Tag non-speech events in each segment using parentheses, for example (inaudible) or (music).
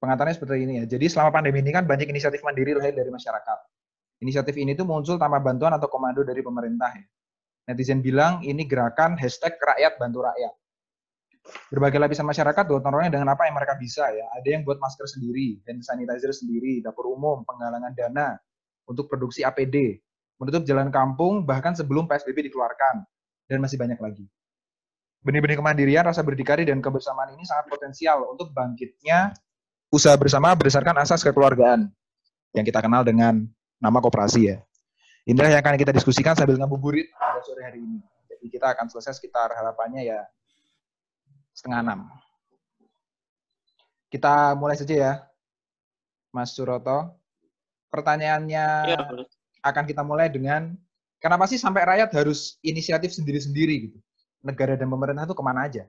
pengantarnya seperti ini ya. Jadi selama pandemi ini kan banyak inisiatif mandiri lahir dari masyarakat. Inisiatif ini tuh muncul tanpa bantuan atau komando dari pemerintah ya. Netizen bilang ini gerakan hashtag rakyat bantu rakyat. Berbagai lapisan masyarakat gotong royong dengan apa yang mereka bisa ya. Ada yang buat masker sendiri, hand sanitizer sendiri, dapur umum, penggalangan dana untuk produksi APD, menutup jalan kampung bahkan sebelum PSBB dikeluarkan, dan masih banyak lagi. Benih-benih kemandirian, rasa berdikari, dan kebersamaan ini sangat potensial untuk bangkitnya usaha bersama berdasarkan asas kekeluargaan yang kita kenal dengan nama koperasi ya. Inilah yang akan kita diskusikan sambil ngabuburit pada sore hari ini. Jadi kita akan selesai sekitar harapannya ya setengah enam. Kita mulai saja ya, Mas Suroto. Pertanyaannya ya, akan kita mulai dengan kenapa sih sampai rakyat harus inisiatif sendiri-sendiri gitu? Negara dan pemerintah itu ke mana aja?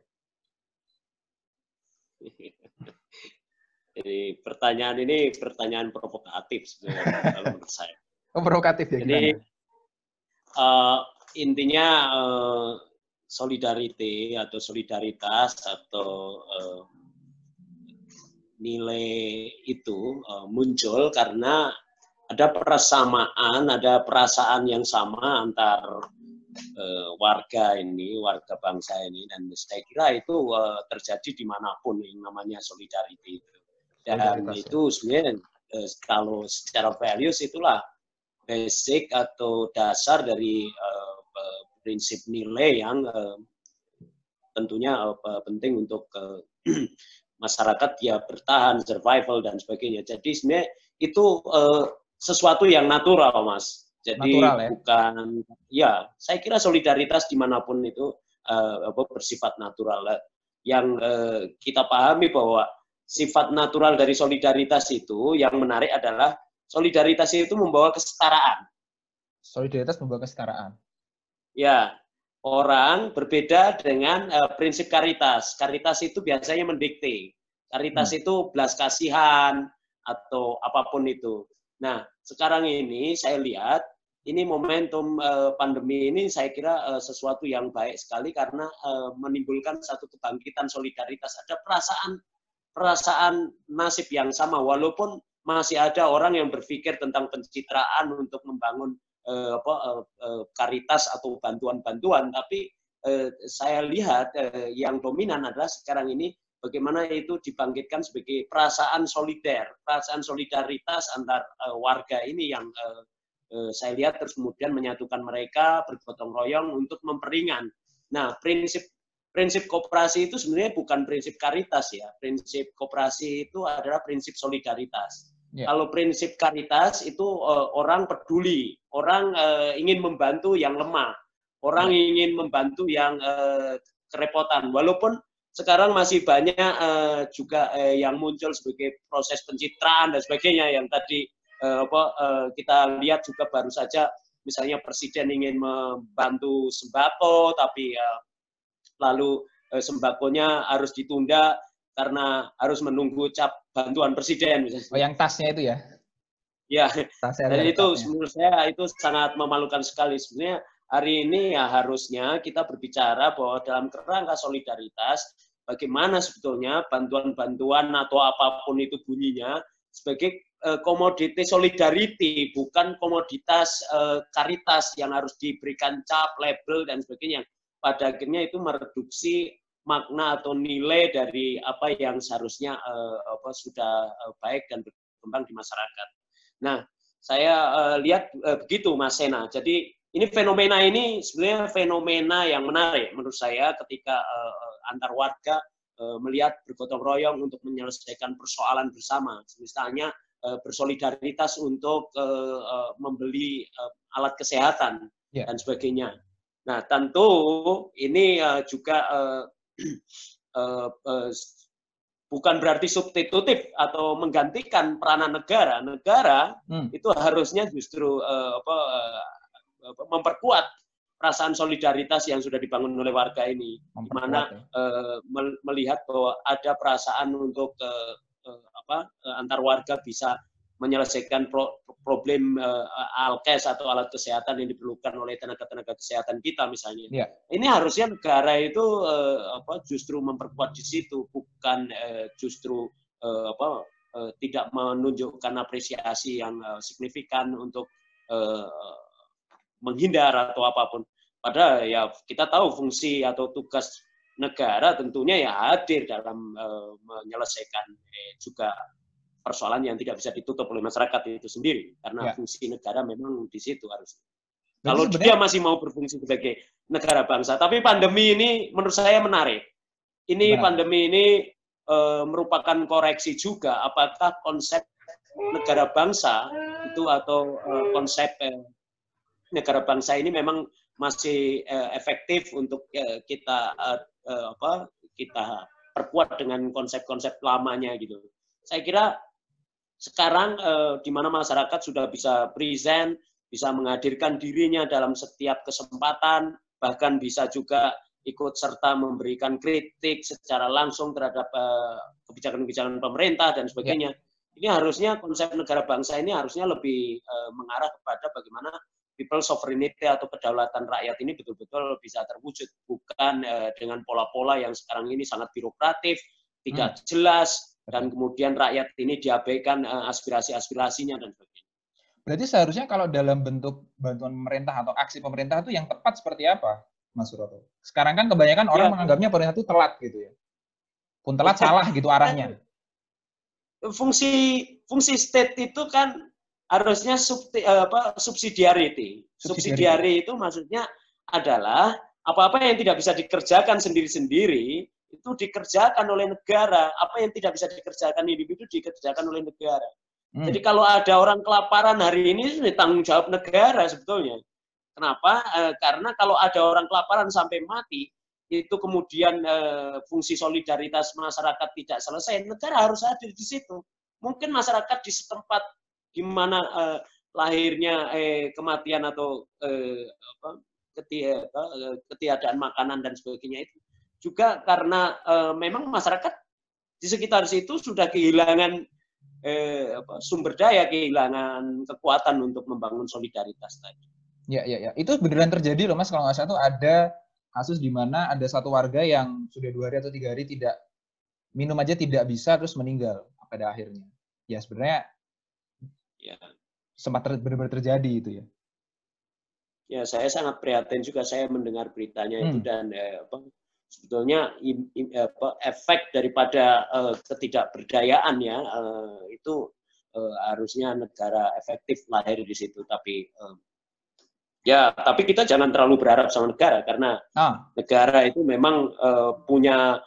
Jadi pertanyaan ini pertanyaan provokatif sebenarnya kalau menurut saya. (laughs) Oh, provokatif ya Jadi uh, intinya uh, solidarity atau solidaritas atau uh, nilai itu uh, muncul karena ada persamaan, ada perasaan yang sama antar uh, warga ini, warga bangsa ini, dan saya kira itu uh, terjadi di mana pun yang namanya solidarity itu. Dan itu sebenarnya uh, kalau secara values itulah basic atau dasar dari uh, prinsip nilai yang uh, tentunya uh, penting untuk uh, (clears throat) masyarakat ya bertahan, survival dan sebagainya. Jadi sebenarnya itu uh, sesuatu yang natural, mas. Jadi natural, ya? bukan, ya saya kira solidaritas di mana pun itu uh, bersifat natural. Yang uh, kita pahami bahwa sifat natural dari solidaritas itu yang menarik adalah solidaritas itu membawa kesetaraan. Solidaritas membawa kesetaraan. Ya, orang berbeda dengan uh, prinsip karitas. Karitas itu biasanya mendikte. Karitas hmm. itu belas kasihan atau apa pun itu. Nah, sekarang ini saya lihat ini momentum uh, pandemi ini saya kira uh, sesuatu yang baik sekali karena uh, menimbulkan satu kebangkitan solidaritas. Ada perasaan perasaan nasib yang sama walaupun masih ada orang yang berpikir tentang pencitraan untuk membangun uh, apa, uh, uh, karitas atau bantuan-bantuan, tapi uh, saya lihat uh, yang dominan adalah sekarang ini bagaimana itu dibangkitkan sebagai perasaan solider, perasaan solidaritas antar uh, warga ini yang uh, uh, saya lihat terus kemudian menyatukan mereka bergotong royong untuk memperingan. Nah, prinsip prinsip kooperasi itu sebenarnya bukan prinsip karitas ya. Prinsip kooperasi itu adalah prinsip solidaritas. Yeah. Kalau prinsip karitas itu uh, orang peduli, orang uh, ingin membantu yang lemah, orang yeah. ingin membantu yang uh, kerepotan. Walaupun sekarang masih banyak uh, juga uh, yang muncul sebagai proses pencitraan dan sebagainya yang tadi uh, apa uh, kita lihat juga baru saja misalnya presiden ingin membantu sembako tapi uh, lalu uh, sembakonya harus ditunda karena harus menunggu cap bantuan presiden misalnya. Oh, yang tasnya itu ya? Ya, tasnya dan itu menurut saya itu sangat memalukan sekali. Sebenarnya hari ini ya harusnya kita berbicara bahwa dalam kerangka solidaritas, bagaimana sebetulnya bantuan-bantuan atau apa pun itu bunyinya sebagai uh, komoditi solidarity, bukan komoditas uh, karitas yang harus diberikan cap, label, dan sebagainya. Pada akhirnya itu mereduksi makna atau nilai dari apa yang seharusnya uh, apa sudah uh, baik dan berkembang di masyarakat. Nah, saya uh, lihat uh, begitu Mas Sena. Jadi ini fenomena ini sebenarnya fenomena yang menarik menurut saya ketika uh, antar warga uh, melihat bergotong royong untuk menyelesaikan persoalan bersama. Misalnya uh, bersolidaritas untuk uh, uh, membeli uh, alat kesehatan yeah. dan sebagainya. Nah, tentu ini uh, juga uh, uh, uh, bukan berarti substitutif atau menggantikan peranan negara. Negara hmm. itu harusnya justru uh, apa, uh, memperkuat perasaan solidaritas yang sudah dibangun oleh warga ini, di mana ya. uh, melihat bahwa ada perasaan untuk uh, uh, apa uh, antar warga bisa menyelesaikan pro, problem uh, alkes atau alat kesehatan yang diperlukan oleh tenaga-tenaga kesehatan kita misalnya. Yeah. Ini harusnya negara itu uh, apa justru memperkuat di situ bukan uh, justru uh, apa uh, tidak menunjukkan apresiasi yang uh, signifikan untuk uh, menghindar atau apa pun. Padahal ya kita tahu fungsi atau tugas negara tentunya ya hadir dalam uh, menyelesaikan eh, juga persoalan yang tidak bisa ditutup oleh masyarakat itu sendiri karena ya. fungsi negara memang di situ harus. Kalau sebenarnya... dia masih mau berfungsi sebagai negara bangsa, tapi pandemi ini menurut saya menarik. Ini Benar. pandemi ini uh, merupakan koreksi juga apakah konsep negara bangsa itu atau uh, konsep uh, negara bangsa ini memang masih uh, efektif untuk uh, kita uh, uh, apa kita perkuat dengan konsep-konsep lamanya gitu. Saya kira sekarang uh, di mana masyarakat sudah bisa present, bisa menghadirkan dirinya dalam setiap kesempatan, bahkan bisa juga ikut serta memberikan kritik secara langsung terhadap kebijakan-kebijakan uh, pemerintah dan sebagainya. Ya. Ini harusnya konsep negara bangsa ini harusnya lebih uh, mengarah kepada bagaimana people sovereignty atau kedaulatan rakyat ini betul-betul bisa terwujud bukan uh, dengan pola-pola yang sekarang ini sangat birokratif, tidak hmm. jelas dan kemudian rakyat ini diabaikan uh, aspirasi-aspirasinya dan sebagainya. Berarti seharusnya kalau dalam bentuk bantuan pemerintah atau aksi pemerintah itu yang tepat seperti apa, Mas Suroto? Sekarang kan kebanyakan orang ya. menganggapnya pemerintah itu telat gitu ya. Pun telat salah gitu arahnya. Fungsi fungsi state itu kan harusnya subti, eh, apa, subsidiarity. Subsidiary itu maksudnya adalah apa-apa yang tidak bisa dikerjakan sendiri-sendiri itu dikerjakan oleh negara. Apa yang tidak bisa dikerjakan individu dikerjakan oleh negara. Hmm. Jadi kalau ada orang kelaparan hari ini ini tanggung jawab negara sebetulnya. Kenapa? E, karena kalau ada orang kelaparan sampai mati, itu kemudian e, fungsi solidaritas masyarakat tidak selesai, negara harus hadir di situ. Mungkin masyarakat di setempat gimana uh, lahirnya eh, kematian atau eh, apa, eh, ketiadaan makanan dan sebagainya itu juga karena eh, memang masyarakat di sekitar situ sudah kehilangan eh, apa, sumber daya, kehilangan kekuatan untuk membangun solidaritas tadi. Ya, ya, ya. Itu beneran terjadi loh, Mas. Kalau nggak salah itu ada kasus di mana ada satu warga yang sudah dua hari atau tiga hari tidak minum aja tidak bisa terus meninggal pada akhirnya. Ya sebenarnya ya. sempat ter, benar-benar terjadi itu ya. Ya, saya sangat prihatin juga saya mendengar beritanya hmm. itu dan eh, apa, sebetulnya im, im, apa, efek daripada uh, ketidakberdayaan ya uh, itu uh, harusnya negara efektif lahir di situ tapi ya tapi kita jangan terlalu berharap sama negara karena ah. negara itu memang uh, punya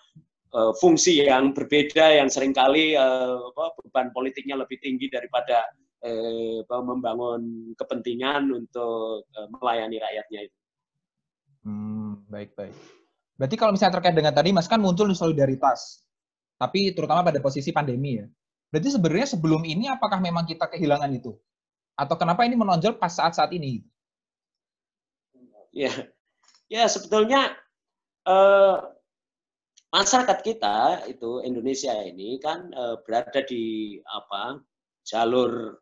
uh, fungsi yang berbeda yang sering kali uh, apa, beban politiknya lebih tinggi daripada eh, membangun kepentingan untuk eh, melayani rakyatnya itu. Hmm, baik baik. Berarti kalau misalnya terkait dengan tadi Mas kan muncul solidaritas, tapi terutama pada posisi pandemi ya. Berarti sebenarnya sebelum ini apakah memang kita kehilangan itu? Atau kenapa ini menonjol pas saat-saat ini? Ya, ya sebetulnya eh, masyarakat kita itu Indonesia ini kan eh, berada di apa jalur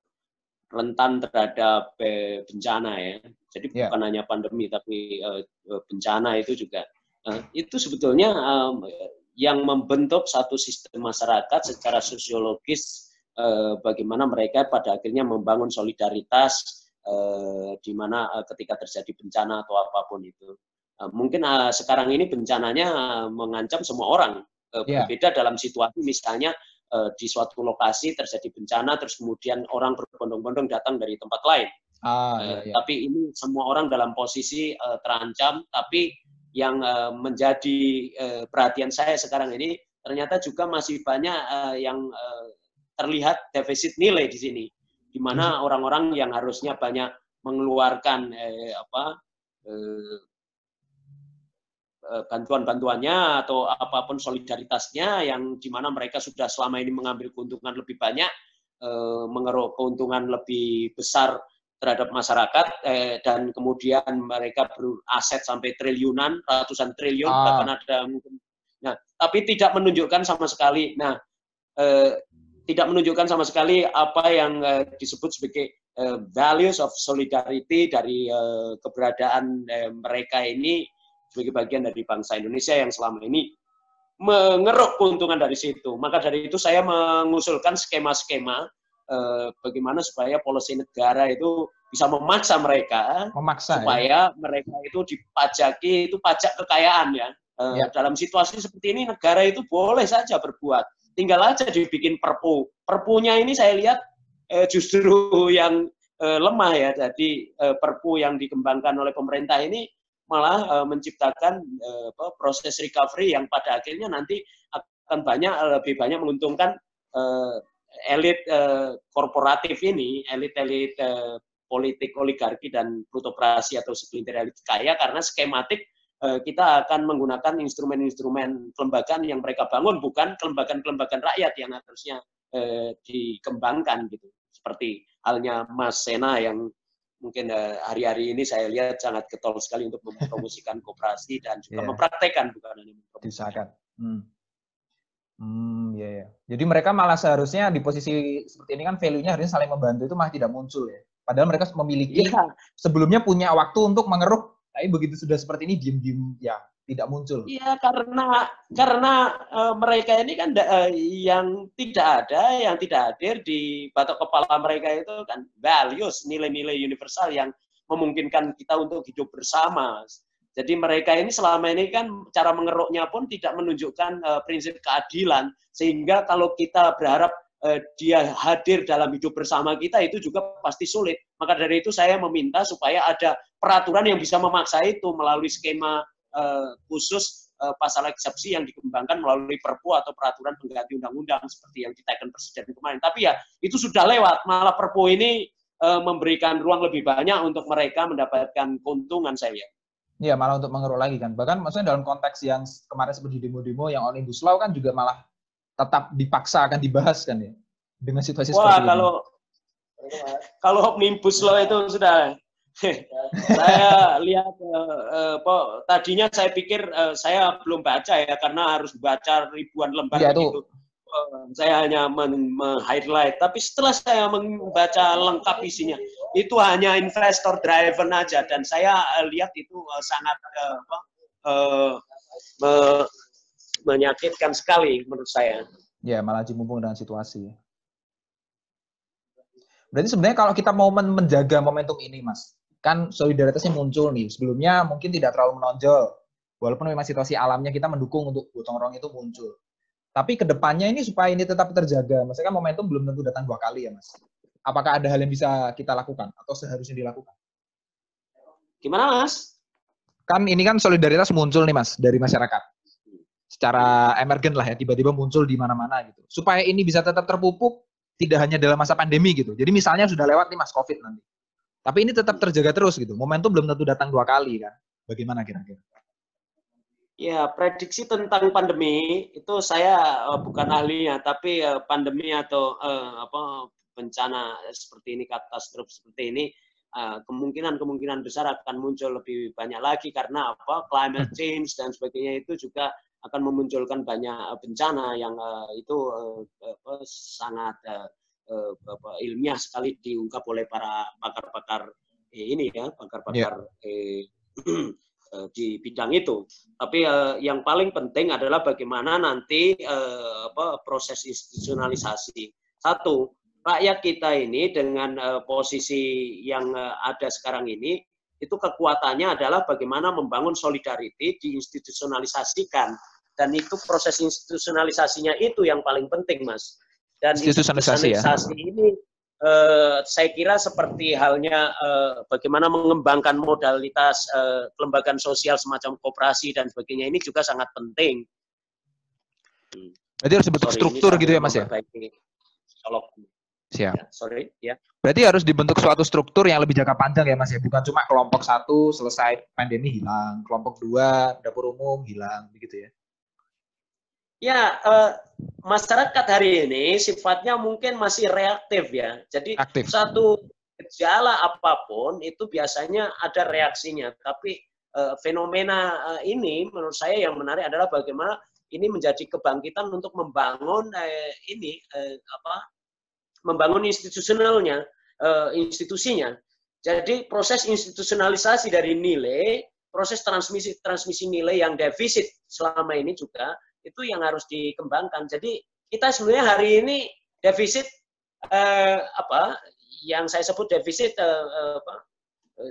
rentan terhadap eh, bencana ya. Jadi yeah. bukan hanya pandemi tapi eh, bencana itu juga eh, itu sebetulnya yang membentuk satu sistem masyarakat secara sosiologis bagaimana mereka pada akhirnya membangun solidaritas di mana ketika terjadi bencana atau apa pun itu. mungkin sekarang ini bencananya mengancam semua orang yeah. berbeda dalam situasi misalnya uh, di suatu lokasi terjadi bencana terus kemudian orang berbondong-bondong datang dari tempat lain. Ah, iya, iya. tapi ini semua orang dalam posisi uh, terancam. Tapi yang uh, menjadi uh, perhatian saya sekarang ini ternyata juga masih banyak uh, yang uh, terlihat defisit nilai di sini, di mana hmm. orang-orang yang harusnya banyak mengeluarkan eh, apa eh, bantuan-bantuannya atau apa pun solidaritasnya yang di mana mereka sudah selama ini mengambil keuntungan lebih banyak, eh, mengeruk keuntungan lebih besar terhadap masyarakat eh, dan kemudian mereka beraset sampai triliunan, ratusan triliun ah. bahkan ada mungkin. Nah, tapi tidak menunjukkan sama sekali. Nah, eh, tidak menunjukkan sama sekali apa yang eh, disebut sebagai eh, values of solidarity dari eh, keberadaan eh, mereka ini sebagai bagian dari bangsa Indonesia yang selama ini mengeruk keuntungan dari situ. Maka dari itu saya mengusulkan skema-skema eh, bagaimana supaya polisi negara itu bisa memaksa mereka memaksa ya? supaya ya? mereka itu dipajaki itu pajak kekayaan ya. Eh, ya. Dalam situasi seperti ini negara itu boleh saja berbuat, tinggal aja dibikin perpu. Perpunya ini saya lihat eh, justru (laughs) yang eh, lemah ya. Jadi eh, perpu yang dikembangkan oleh pemerintah ini malah menciptakan proses recovery yang pada akhirnya nanti akan banyak lebih banyak menguntungkan elit uh, korporatif ini, elit-elit uh, politik oligarki dan plutokrasi atau segelintir elit kaya karena skematik uh, kita akan menggunakan instrumen-instrumen kelembagaan yang mereka bangun bukan kelembagaan-kelembagaan rakyat yang harusnya uh, dikembangkan gitu. Seperti halnya Mas Sena yang mungkin eh, hari-hari ini saya lihat sangat getol sekali untuk mempromosikan (laughs) kooperasi dan juga yeah. mempraktekkan bukan hanya mempromosikan. Hmm. Hmm, ya ya. Jadi mereka malah seharusnya di posisi seperti ini kan value-nya harusnya saling membantu itu malah tidak muncul ya. Padahal mereka memiliki yeah. sebelumnya punya waktu untuk mengeruk, tapi begitu sudah seperti ini diem-diem ya tidak muncul. Iya karena karena uh, mereka ini kan uh, yang tidak ada, yang tidak hadir di batok kepala mereka itu kan values, nilai-nilai universal yang memungkinkan kita untuk hidup bersama. Jadi mereka ini selama ini kan cara mengeruknya pun tidak menunjukkan uh, prinsip keadilan sehingga kalau kita berharap uh, dia hadir dalam hidup bersama kita itu juga pasti sulit. Maka dari itu saya meminta supaya ada peraturan yang bisa memaksa itu melalui skema uh, khusus uh, pasal eksepsi yang dikembangkan melalui perpu atau peraturan pengganti undang-undang seperti yang ditekan presiden kemarin. Tapi ya itu sudah lewat, malah perpu ini uh, memberikan ruang lebih banyak untuk mereka mendapatkan keuntungan saya. Iya, malah untuk mengeruk lagi kan. Bahkan maksudnya dalam konteks yang kemarin seperti demo-demo yang omnibus law kan juga malah tetap dipaksa akan dibahas kan ya dengan situasi Wah, seperti kalau, ini. Kalau omnibus law itu sudah (laughs) saya lihat uh, uh, tadinya saya pikir uh, saya belum baca ya karena harus baca ribuan lembar ya, itu. Uh, saya hanya men-highlight tapi setelah saya membaca lengkap isinya itu hanya investor driven aja dan saya uh, lihat itu uh, sangat uh, uh, me menyakitkan sekali menurut saya. Ya, malah mumpung dengan situasi. Berarti sebenarnya kalau kita mau menjaga momentum ini, Mas, kan solidaritasnya muncul nih. Sebelumnya mungkin tidak terlalu menonjol, walaupun memang situasi alamnya kita mendukung untuk gotong royong itu muncul. Tapi ke depannya ini supaya ini tetap terjaga, maksudnya kan momentum belum tentu datang dua kali ya mas. Apakah ada hal yang bisa kita lakukan atau seharusnya dilakukan? Gimana mas? Kan ini kan solidaritas muncul nih mas dari masyarakat. Secara emergen lah ya, tiba-tiba muncul di mana-mana gitu. Supaya ini bisa tetap terpupuk, tidak hanya dalam masa pandemi gitu. Jadi misalnya sudah lewat nih mas COVID nanti tapi ini tetap terjaga terus gitu. Momentum belum tentu datang dua kali kan. Bagaimana kira-kira? Ya, prediksi tentang pandemi itu saya uh, bukan ahlinya, tapi uh, pandemi atau uh, apa bencana seperti ini, katastrofe seperti ini, kemungkinan-kemungkinan besar akan muncul lebih banyak lagi karena apa climate hmm. change dan sebagainya itu juga akan memunculkan banyak bencana yang uh, itu uh, sangat uh, uh, ilmiah sekali diungkap oleh para pakar-pakar eh, ini ya, pakar-pakar yeah. eh, (clears throat) eh, di bidang itu. Tapi uh, yang paling penting adalah bagaimana nanti uh, apa, proses institusionalisasi. Satu, rakyat kita ini dengan uh, posisi yang uh, ada sekarang ini itu kekuatannya adalah bagaimana membangun solidarity diinstitusionalisasikan dan itu proses institusionalisasinya itu yang paling penting mas dan institusionalisasi, institusionalisasi ya. ini uh, saya kira seperti halnya uh, bagaimana mengembangkan modalitas uh, kelembagaan sosial semacam kooperasi dan sebagainya ini juga sangat penting. Berarti harus dibentuk sorry, struktur gitu ya Mas ya? Siap. Ya, sorry, ya. Berarti harus dibentuk suatu struktur yang lebih jangka panjang ya Mas ya, bukan cuma kelompok satu selesai pandemi hilang, kelompok dua dapur umum hilang, begitu ya? Ya, eh, masyarakat hari ini sifatnya mungkin masih reaktif ya. Jadi Aktif. satu gejala apa pun itu biasanya ada reaksinya. Tapi eh, fenomena eh, ini menurut saya yang menarik adalah bagaimana ini menjadi kebangkitan untuk membangun eh, ini eh, apa? Membangun institusionalnya, eh, institusinya. Jadi proses institusionalisasi dari nilai, proses transmisi transmisi nilai yang defisit selama ini juga itu yang harus dikembangkan. Jadi kita sebenarnya hari ini defisit eh, apa yang saya sebut defisit eh, eh apa,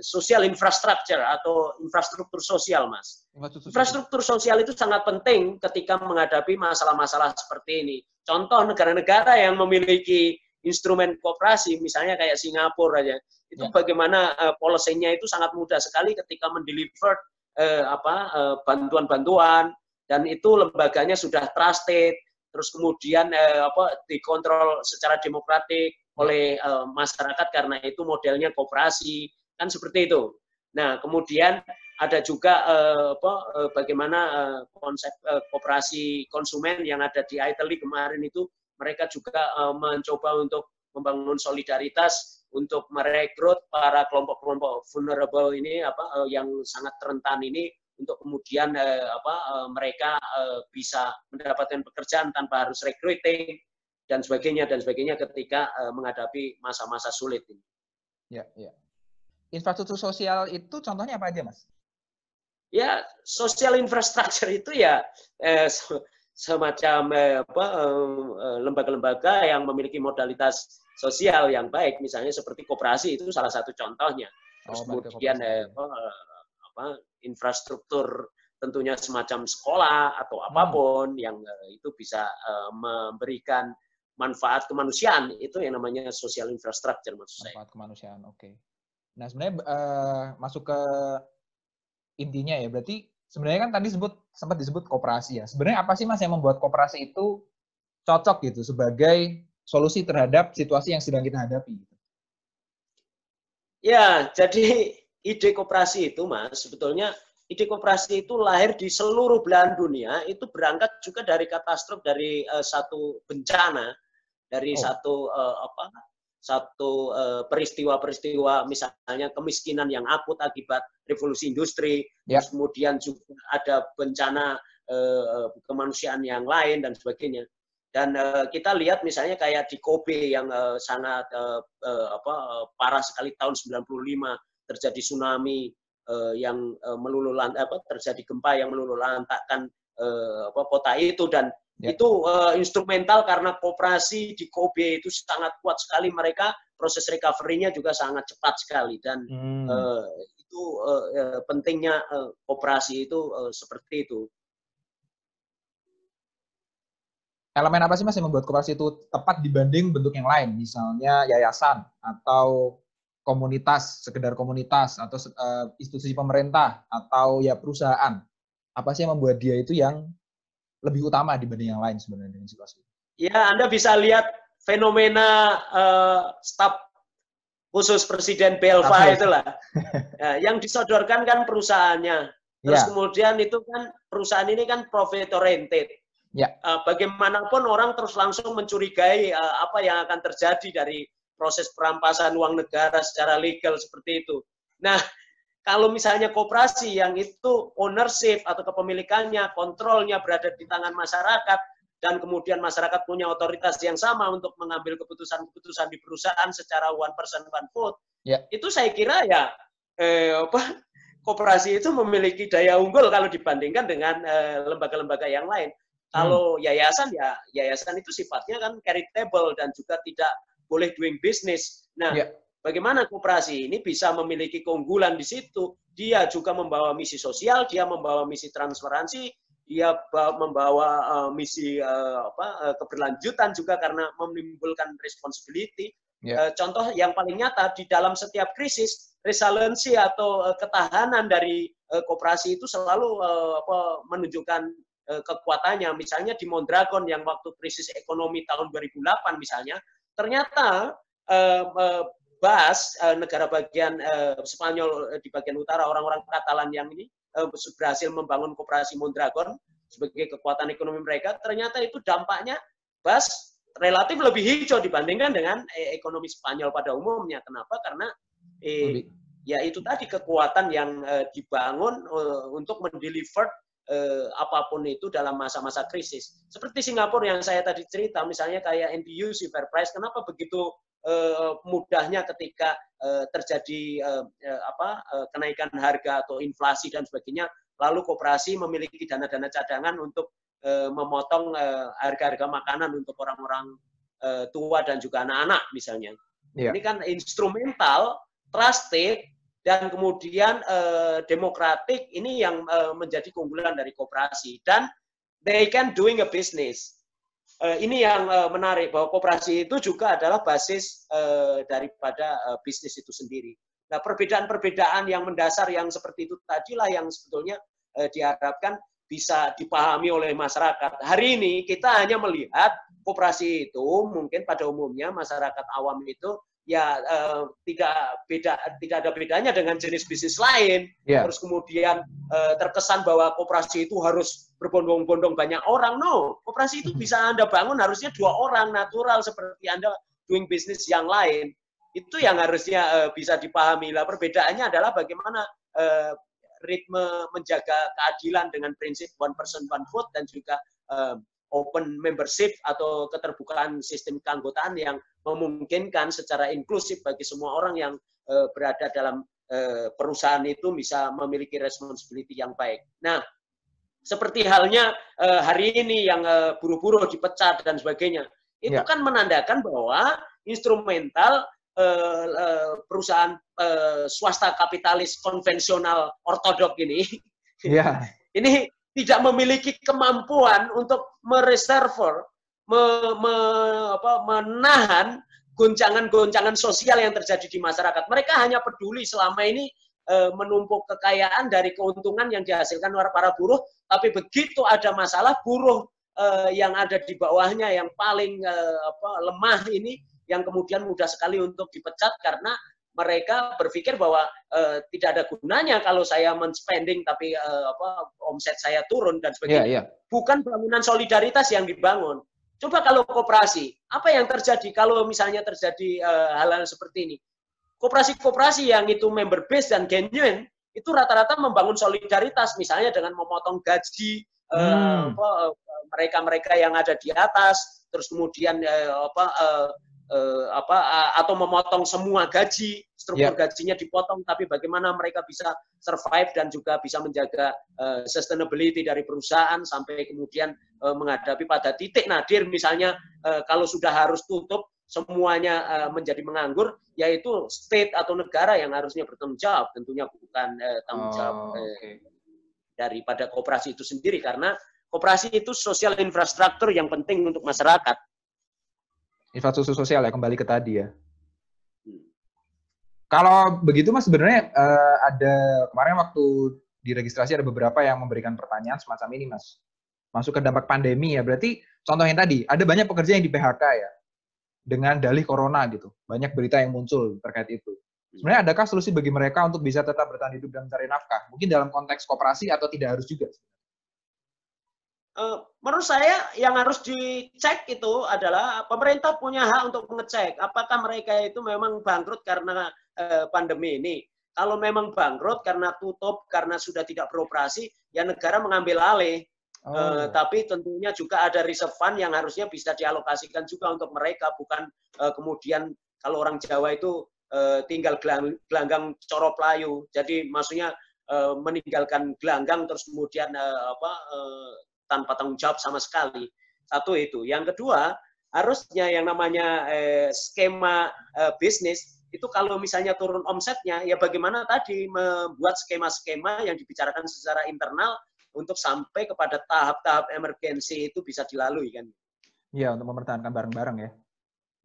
sosial infrastruktur atau infrastruktur sosial, Mas. Infrastruktur sosial itu sangat penting ketika menghadapi masalah-masalah seperti ini. Contoh negara-negara yang memiliki instrumen kooperasi, misalnya kayak Singapura aja, itu ya. bagaimana uh, policy-nya itu sangat mudah sekali ketika mendeliver uh, apa uh, bantuan-bantuan dan itu lembaganya sudah trusted, terus kemudian uh, apa dikontrol secara demokratik oleh uh, masyarakat karena itu modelnya kooperasi kan seperti itu. Nah, kemudian ada juga uh, apa, uh, bagaimana uh, konsep uh, kooperasi konsumen yang ada di Italy kemarin itu mereka juga uh, mencoba untuk membangun solidaritas untuk merekrut para kelompok-kelompok vulnerable ini apa uh, yang sangat rentan ini untuk kemudian uh, apa uh, mereka uh, bisa mendapatkan pekerjaan tanpa harus recruiting dan sebagainya dan sebagainya ketika uh, menghadapi masa-masa sulit ini. Ya, ya infrastruktur sosial itu contohnya apa aja, Mas? Ya, sosial infrastruktur itu ya eh, semacam eh, apa eh, lembaga-lembaga yang memiliki modalitas sosial yang baik, misalnya seperti koperasi itu salah satu contohnya. Terus oh, kemudian eh, apa, apa infrastruktur tentunya semacam sekolah atau hmm. apa pun hmm. yang eh, itu bisa eh, memberikan manfaat kemanusiaan itu yang namanya sosial infrastruktur maksud saya. Manfaat kemanusiaan, oke. Okay. Nah, sebenarnya uh, masuk ke intinya ya, berarti sebenarnya kan tadi sebut sempat disebut kooperasi ya. Sebenarnya apa sih Mas yang membuat kooperasi itu cocok gitu sebagai solusi terhadap situasi yang sedang kita hadapi gitu? Ya, jadi ide kooperasi itu Mas, sebetulnya ide kooperasi itu lahir di seluruh belahan dunia, itu berangkat juga dari katastrof dari uh, satu bencana, dari oh. satu uh, apa satu eh, peristiwa-peristiwa misalnya kemiskinan yang akut akibat revolusi industri, ya. terus kemudian juga ada bencana uh, kemanusiaan yang lain dan sebagainya. Dan uh, kita lihat misalnya kayak di Kobe yang uh, sangat uh, uh, apa uh, parah sekali tahun 95 terjadi tsunami uh, yang uh, meluluh apa terjadi gempa yang meluluh lantakkan uh, apa kota itu dan Ya. Itu uh, instrumental karena kooperasi di Kobe itu sangat kuat sekali mereka proses recovery-nya juga sangat cepat sekali dan hmm. uh, itu uh, uh, pentingnya uh, kooperasi itu uh, seperti itu. Elemen apa sih mas yang membuat kooperasi itu tepat dibanding bentuk yang lain, misalnya yayasan atau komunitas, sekedar komunitas atau uh, institusi pemerintah atau ya perusahaan. Apa sih yang membuat dia itu yang lebih utama dibanding yang lain sebenarnya dengan situasi. Ya, Anda bisa lihat fenomena uh, staf khusus Presiden Belva okay. itulah. ya, yang disodorkan kan perusahaannya. Terus yeah. kemudian itu kan perusahaan ini kan profit oriented. Yeah. Ya. Uh, bagaimanapun orang terus langsung mencurigai uh, apa yang akan terjadi dari proses perampasan uang negara secara legal seperti itu. Nah, kalau misalnya koperasi yang itu ownership atau kepemilikannya, kontrolnya berada di tangan masyarakat, dan kemudian masyarakat punya otoritas yang sama untuk mengambil keputusan-keputusan di perusahaan secara one person one vote, ya. itu saya kira ya eh, apa koperasi itu memiliki daya unggul kalau dibandingkan dengan eh, lembaga-lembaga eh, yang lain. Kalau hmm. yayasan ya yayasan itu sifatnya kan charitable dan juga tidak boleh doing business. Nah, ya. Bagaimana kooperasi ini bisa memiliki keunggulan di situ? Dia juga membawa misi sosial, dia membawa misi transparansi, dia membawa uh, misi uh, apa uh, keberlanjutan juga karena menimbulkan responsibility. Yeah. Uh, contoh yang paling nyata di dalam setiap krisis, resiliensi atau uh, ketahanan dari uh, kooperasi itu selalu uh, apa, menunjukkan uh, kekuatannya. Misalnya di Mondragon yang waktu krisis ekonomi tahun 2008 misalnya, ternyata uh, uh, Bas, uh, negara bagian uh, Spanyol uh, di bagian utara, orang-orang Katalan yang ini uh, berhasil membangun kooperasi Mondragon sebagai kekuatan ekonomi mereka, ternyata itu dampaknya Bas relatif lebih hijau dibandingkan dengan eh, ekonomi Spanyol pada umumnya. Kenapa? Karena eh, ya itu tadi kekuatan yang eh, dibangun eh, untuk mendeliver eh, apa pun itu dalam masa-masa krisis. Seperti Singapura yang saya tadi cerita, misalnya kayak NBU, Fair Price, kenapa begitu uh, mudahnya ketika uh, terjadi uh, apa kenaikan harga atau inflasi dan sebagainya lalu koperasi memiliki dana-dana cadangan untuk memotong harga-harga makanan untuk orang-orang tua dan juga anak-anak misalnya. Yeah. Ini kan instrumental, trusted, dan kemudian demokratik ini yang menjadi keunggulan dari kooperasi dan they can doing a business. Uh, ini yang uh, menarik bahwa kooperasi itu juga adalah basis uh, daripada bisnis itu sendiri. Nah, perbedaan-perbedaan yang mendasar yang seperti itu tadilah yang sebetulnya diharapkan bisa dipahami oleh masyarakat. Hari ini kita hanya melihat kooperasi itu mungkin pada umumnya masyarakat awam itu ya uh, tidak beda tidak ada bedanya dengan jenis bisnis lain. Yeah. Terus kemudian uh, terkesan bahwa koperasi itu harus berbondong-bondong banyak orang. No, koperasi itu bisa Anda bangun harusnya dua orang natural seperti Anda doing bisnis yang lain. Itu yang harusnya uh, bisa dipahami. Lah perbedaannya adalah bagaimana uh, ritme menjaga keadilan dengan prinsip one person one vote dan juga uh, open membership atau keterbukaan sistem keanggotaan yang memungkinkan secara inklusif bagi semua orang yang uh, berada dalam uh, perusahaan itu bisa memiliki responsibility yang baik. Nah, seperti halnya uh, hari ini yang buru-buru dipecat dan sebagainya, itu ya. kan menandakan bahwa instrumental uh, uh, perusahaan uh, swasta kapitalis konvensional ortodok ini, ya. (laughs) ini tidak memiliki kemampuan untuk mereserver, me, me, apa, menahan goncangan-goncangan sosial yang terjadi di masyarakat. Mereka hanya peduli selama ini e, menumpuk kekayaan dari keuntungan yang dihasilkan para buruh, tapi begitu ada masalah buruh e, yang ada di bawahnya yang paling e, apa, lemah ini yang kemudian mudah sekali untuk dipecat karena mereka berpikir bahwa uh, tidak ada gunanya kalau saya men-spending tapi uh, apa omset saya turun dan sebagainya. Yeah, yeah. Bukan bangunan solidaritas yang dibangun. Coba kalau koperasi, apa yang terjadi kalau misalnya terjadi uh, hal-hal seperti ini? Koperasi-koperasi yang itu member base dan genuine itu rata-rata membangun solidaritas misalnya dengan memotong gaji hmm. mereka-mereka yang ada di atas, terus kemudian uh, apa uh, uh, apa atau memotong semua gaji struktur yeah. gajinya dipotong tapi bagaimana mereka bisa survive dan juga bisa menjaga uh, sustainability dari perusahaan sampai kemudian uh, menghadapi pada titik nadir misalnya uh, kalau sudah harus tutup semuanya uh, menjadi menganggur yaitu state atau negara yang harusnya bertanggung jawab tentunya bukan uh, tanggung jawab oh, okay. daripada kooperasi itu sendiri karena kooperasi itu sosial infrastruktur yang penting untuk masyarakat infrastruktur sosial ya kembali ke tadi ya. Kalau begitu mas sebenarnya uh, ada kemarin waktu diregistrasi ada beberapa yang memberikan pertanyaan semacam ini mas. Masuk ke dampak pandemi ya berarti contoh yang tadi ada banyak pekerja yang di PHK ya dengan dalih corona gitu. Banyak berita yang muncul terkait itu. Sebenarnya adakah solusi bagi mereka untuk bisa tetap bertahan hidup dan mencari nafkah? Mungkin dalam konteks kooperasi atau tidak harus juga? Eh, menurut saya yang harus dicek itu adalah pemerintah punya hak untuk mengecek apakah mereka itu memang bangkrut karena uh, pandemi ini. Kalau memang bangkrut karena tutup, karena sudah tidak beroperasi, ya negara mengambil alih. Oh. Uh, tapi tentunya juga ada reserve fund yang harusnya bisa dialokasikan juga untuk mereka, bukan uh, kemudian kalau orang Jawa itu uh, tinggal gelang, gelanggang corop layu. Jadi maksudnya uh, meninggalkan gelanggang terus kemudian uh, apa uh, tanpa tanggung jawab sama sekali. Satu itu. Yang kedua, harusnya yang namanya eh, skema eh, bisnis itu kalau misalnya turun omsetnya, ya bagaimana tadi membuat skema-skema yang dibicarakan secara internal untuk sampai kepada tahap-tahap emergensi itu bisa dilalui kan? Iya, untuk mempertahankan bareng-bareng ya.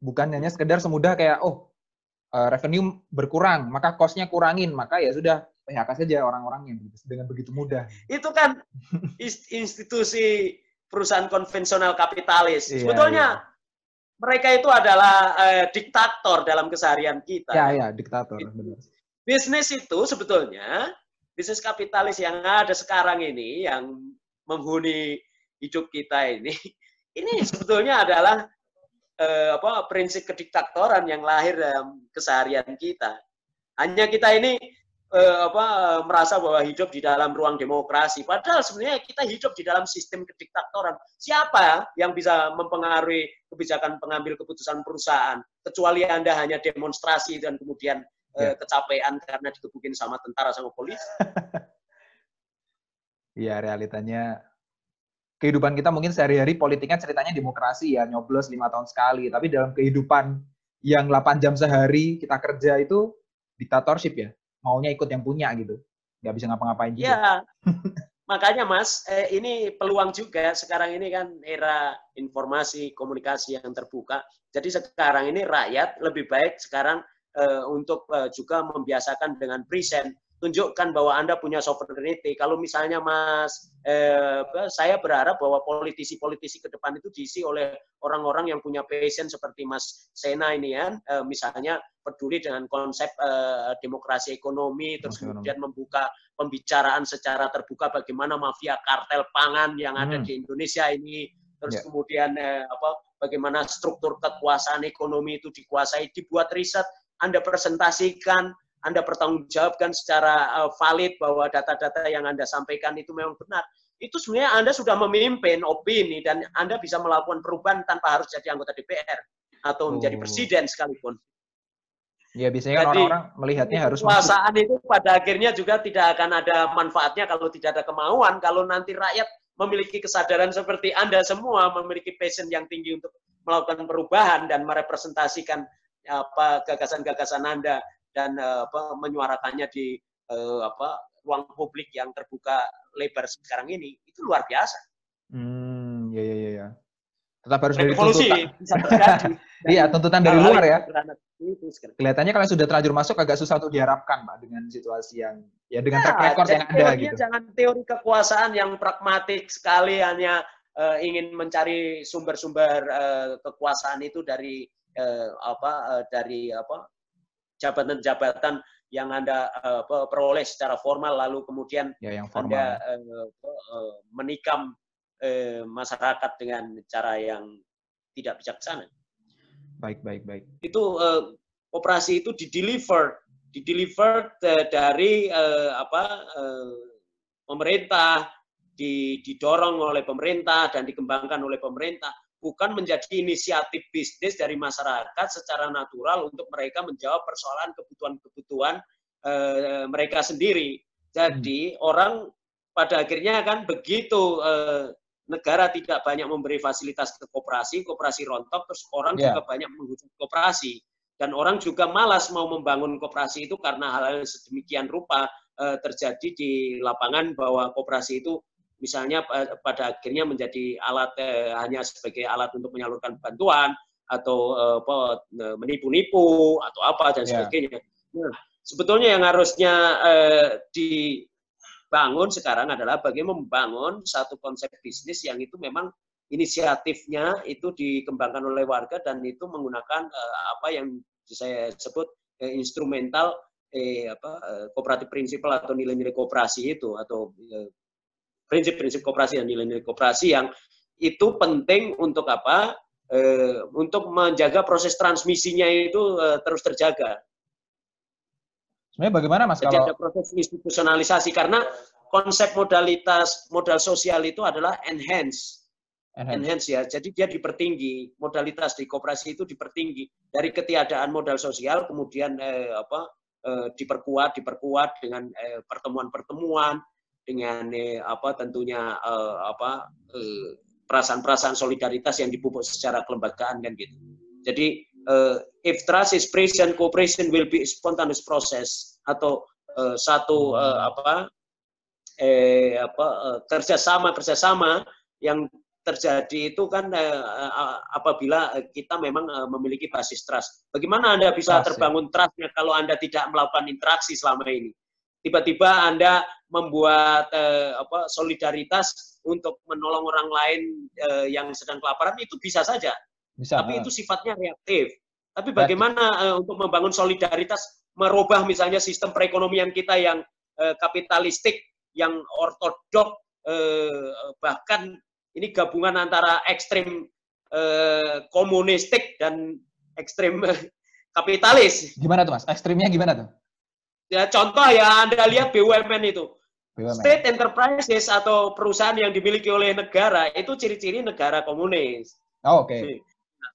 Bukan hanya sekedar semudah kayak, oh, uh, revenue berkurang, maka cost-nya kurangin, maka ya sudah PHK saja orang-orangnya dengan begitu mudah. Itu kan institusi perusahaan konvensional kapitalis. Iya, Sebetulnya iya. mereka itu adalah eh, diktator dalam keseharian kita. Ya, ya, diktator. Benar. Bisnis itu sebetulnya bisnis kapitalis yang ada sekarang ini yang menghuni hidup kita ini, (laughs) ini sebetulnya adalah eh, apa prinsip kediktatoran yang lahir dalam keseharian kita. Hanya kita ini eh, apa merasa bahwa hidup di dalam ruang demokrasi. Padahal sebenarnya kita hidup di dalam sistem kediktatoran. Siapa yang bisa mempengaruhi kebijakan pengambil keputusan perusahaan? Kecuali anda hanya demonstrasi dan kemudian eh, ya. kecapean karena digebukin sama tentara sama polisi (laughs) Iya realitanya kehidupan kita mungkin sehari-hari politiknya ceritanya demokrasi ya nyoblos lima tahun sekali. Tapi dalam kehidupan yang 8 jam sehari kita kerja itu diktatorship ya maunya ikut yang punya gitu nggak bisa ngapa-ngapain juga. Ya, makanya Mas, eh, ini peluang juga sekarang ini kan era informasi komunikasi yang terbuka. Jadi sekarang ini rakyat lebih baik sekarang eh, untuk eh, juga membiasakan dengan present tunjukkan bahwa Anda punya sovereignty. Kalau misalnya Mas, eh, saya berharap bahwa politisi-politisi ke depan itu diisi oleh orang-orang yang punya passion seperti Mas Sena ini ya, eh, misalnya peduli dengan konsep eh, demokrasi ekonomi, terus kemudian membuka pembicaraan secara terbuka bagaimana mafia kartel pangan yang ada hmm. di Indonesia ini, terus yeah. kemudian eh, apa, bagaimana struktur kekuasaan ekonomi itu dikuasai, dibuat riset, Anda presentasikan, anda pertanggungjawabkan secara uh, valid bahwa data-data yang Anda sampaikan itu memang benar. Itu sebenarnya Anda sudah memimpin opini dan Anda bisa melakukan perubahan tanpa harus jadi anggota DPR atau menjadi oh. presiden sekalipun. Ya biasanya kan orang-orang melihatnya harus kekuasaan itu pada akhirnya juga tidak akan ada manfaatnya kalau tidak ada kemauan. Kalau nanti rakyat memiliki kesadaran seperti Anda semua memiliki passion yang tinggi untuk melakukan perubahan dan merepresentasikan apa gagasan-gagasan Anda dan uh, apa, menyuarakannya di uh, apa ruang publik yang terbuka lebar sekarang ini itu luar biasa. Hmm, ya ya ya. ya. Tetap harus dari tuntutan. (laughs) bisa terjadi. (laughs) iya, tuntutan dari luar ya. Kelihatannya kalau sudah terlanjur masuk agak susah untuk diharapkan, Pak, dengan situasi yang ya dengan ya, track record yang ada gitu. Jangan teori kekuasaan yang pragmatik sekali hanya uh, ingin mencari sumber-sumber uh, kekuasaan itu dari uh, apa uh, dari apa jabatan-jabatan yang Anda uh, peroleh secara formal lalu kemudian ya, yang formal. Anda uh, uh, menikam uh, masyarakat dengan cara yang tidak bijaksana. Baik, baik, baik. Itu uh, operasi itu dideliver dideliver dari uh, apa uh, pemerintah didorong oleh pemerintah dan dikembangkan oleh pemerintah bukan menjadi inisiatif bisnis dari masyarakat secara natural untuk mereka menjawab persoalan kebutuhan-kebutuhan e, mereka sendiri. Jadi hmm. orang pada akhirnya kan begitu e, negara tidak banyak memberi fasilitas ke koperasi, koperasi rontok, terus orang yeah. juga banyak menghujat koperasi. Dan orang juga malas mau membangun koperasi itu karena hal-hal sedemikian rupa e, terjadi di lapangan bahwa koperasi itu misalnya pada akhirnya menjadi alat eh, hanya sebagai alat untuk menyalurkan bantuan atau eh, menipu-nipu atau apa dan ya. sebagainya. Nah, sebetulnya yang harusnya eh, dibangun sekarang adalah bagaimana membangun satu konsep bisnis yang itu memang inisiatifnya itu dikembangkan oleh warga dan itu menggunakan eh, apa yang saya sebut eh, instrumental eh, apa eh, kooperatif prinsipal atau nilai-nilai kooperasi itu atau eh, prinsip-prinsip kooperasi dan nilai-nilai kooperasi yang itu penting untuk apa? E, untuk menjaga proses transmisinya itu e, terus terjaga. Sebenarnya bagaimana Mas Jadi kalau ada proses institusionalisasi karena konsep modalitas modal sosial itu adalah enhance. Enhance. enhance ya. Jadi dia dipertinggi, modalitas di kooperasi itu dipertinggi dari ketiadaan modal sosial kemudian eh, apa eh, diperkuat diperkuat dengan pertemuan-pertemuan dengan eh, apa tentunya eh, apa eh, perasaan-perasaan solidaritas yang dipupuk secara kelembagaan kan gitu. Jadi uh, if trust is present, cooperation will be spontaneous process atau uh, satu uh, apa eh apa uh, kerjasama kerjasama yang terjadi itu kan uh, apabila kita memang uh, memiliki basis trust. Bagaimana Anda bisa trust, ya. terbangun trustnya kalau Anda tidak melakukan interaksi selama ini? Tiba-tiba Anda membuat eh, apa solidaritas untuk menolong orang lain eh, yang sedang kelaparan itu bisa saja. Bisa, Tapi uh. itu sifatnya reaktif. Tapi bagaimana eh, untuk membangun solidaritas merubah misalnya sistem perekonomian kita yang eh, kapitalistik, yang ortodok eh, bahkan ini gabungan antara ekstrim eh, komunistik dan ekstrim kapitalis. Gimana tuh Mas? Ekstrimnya gimana tuh? Ya contoh ya Anda lihat BUMN itu. BUMN. State enterprises atau perusahaan yang dimiliki oleh negara itu ciri-ciri negara komunis. Oh, Oke. Okay.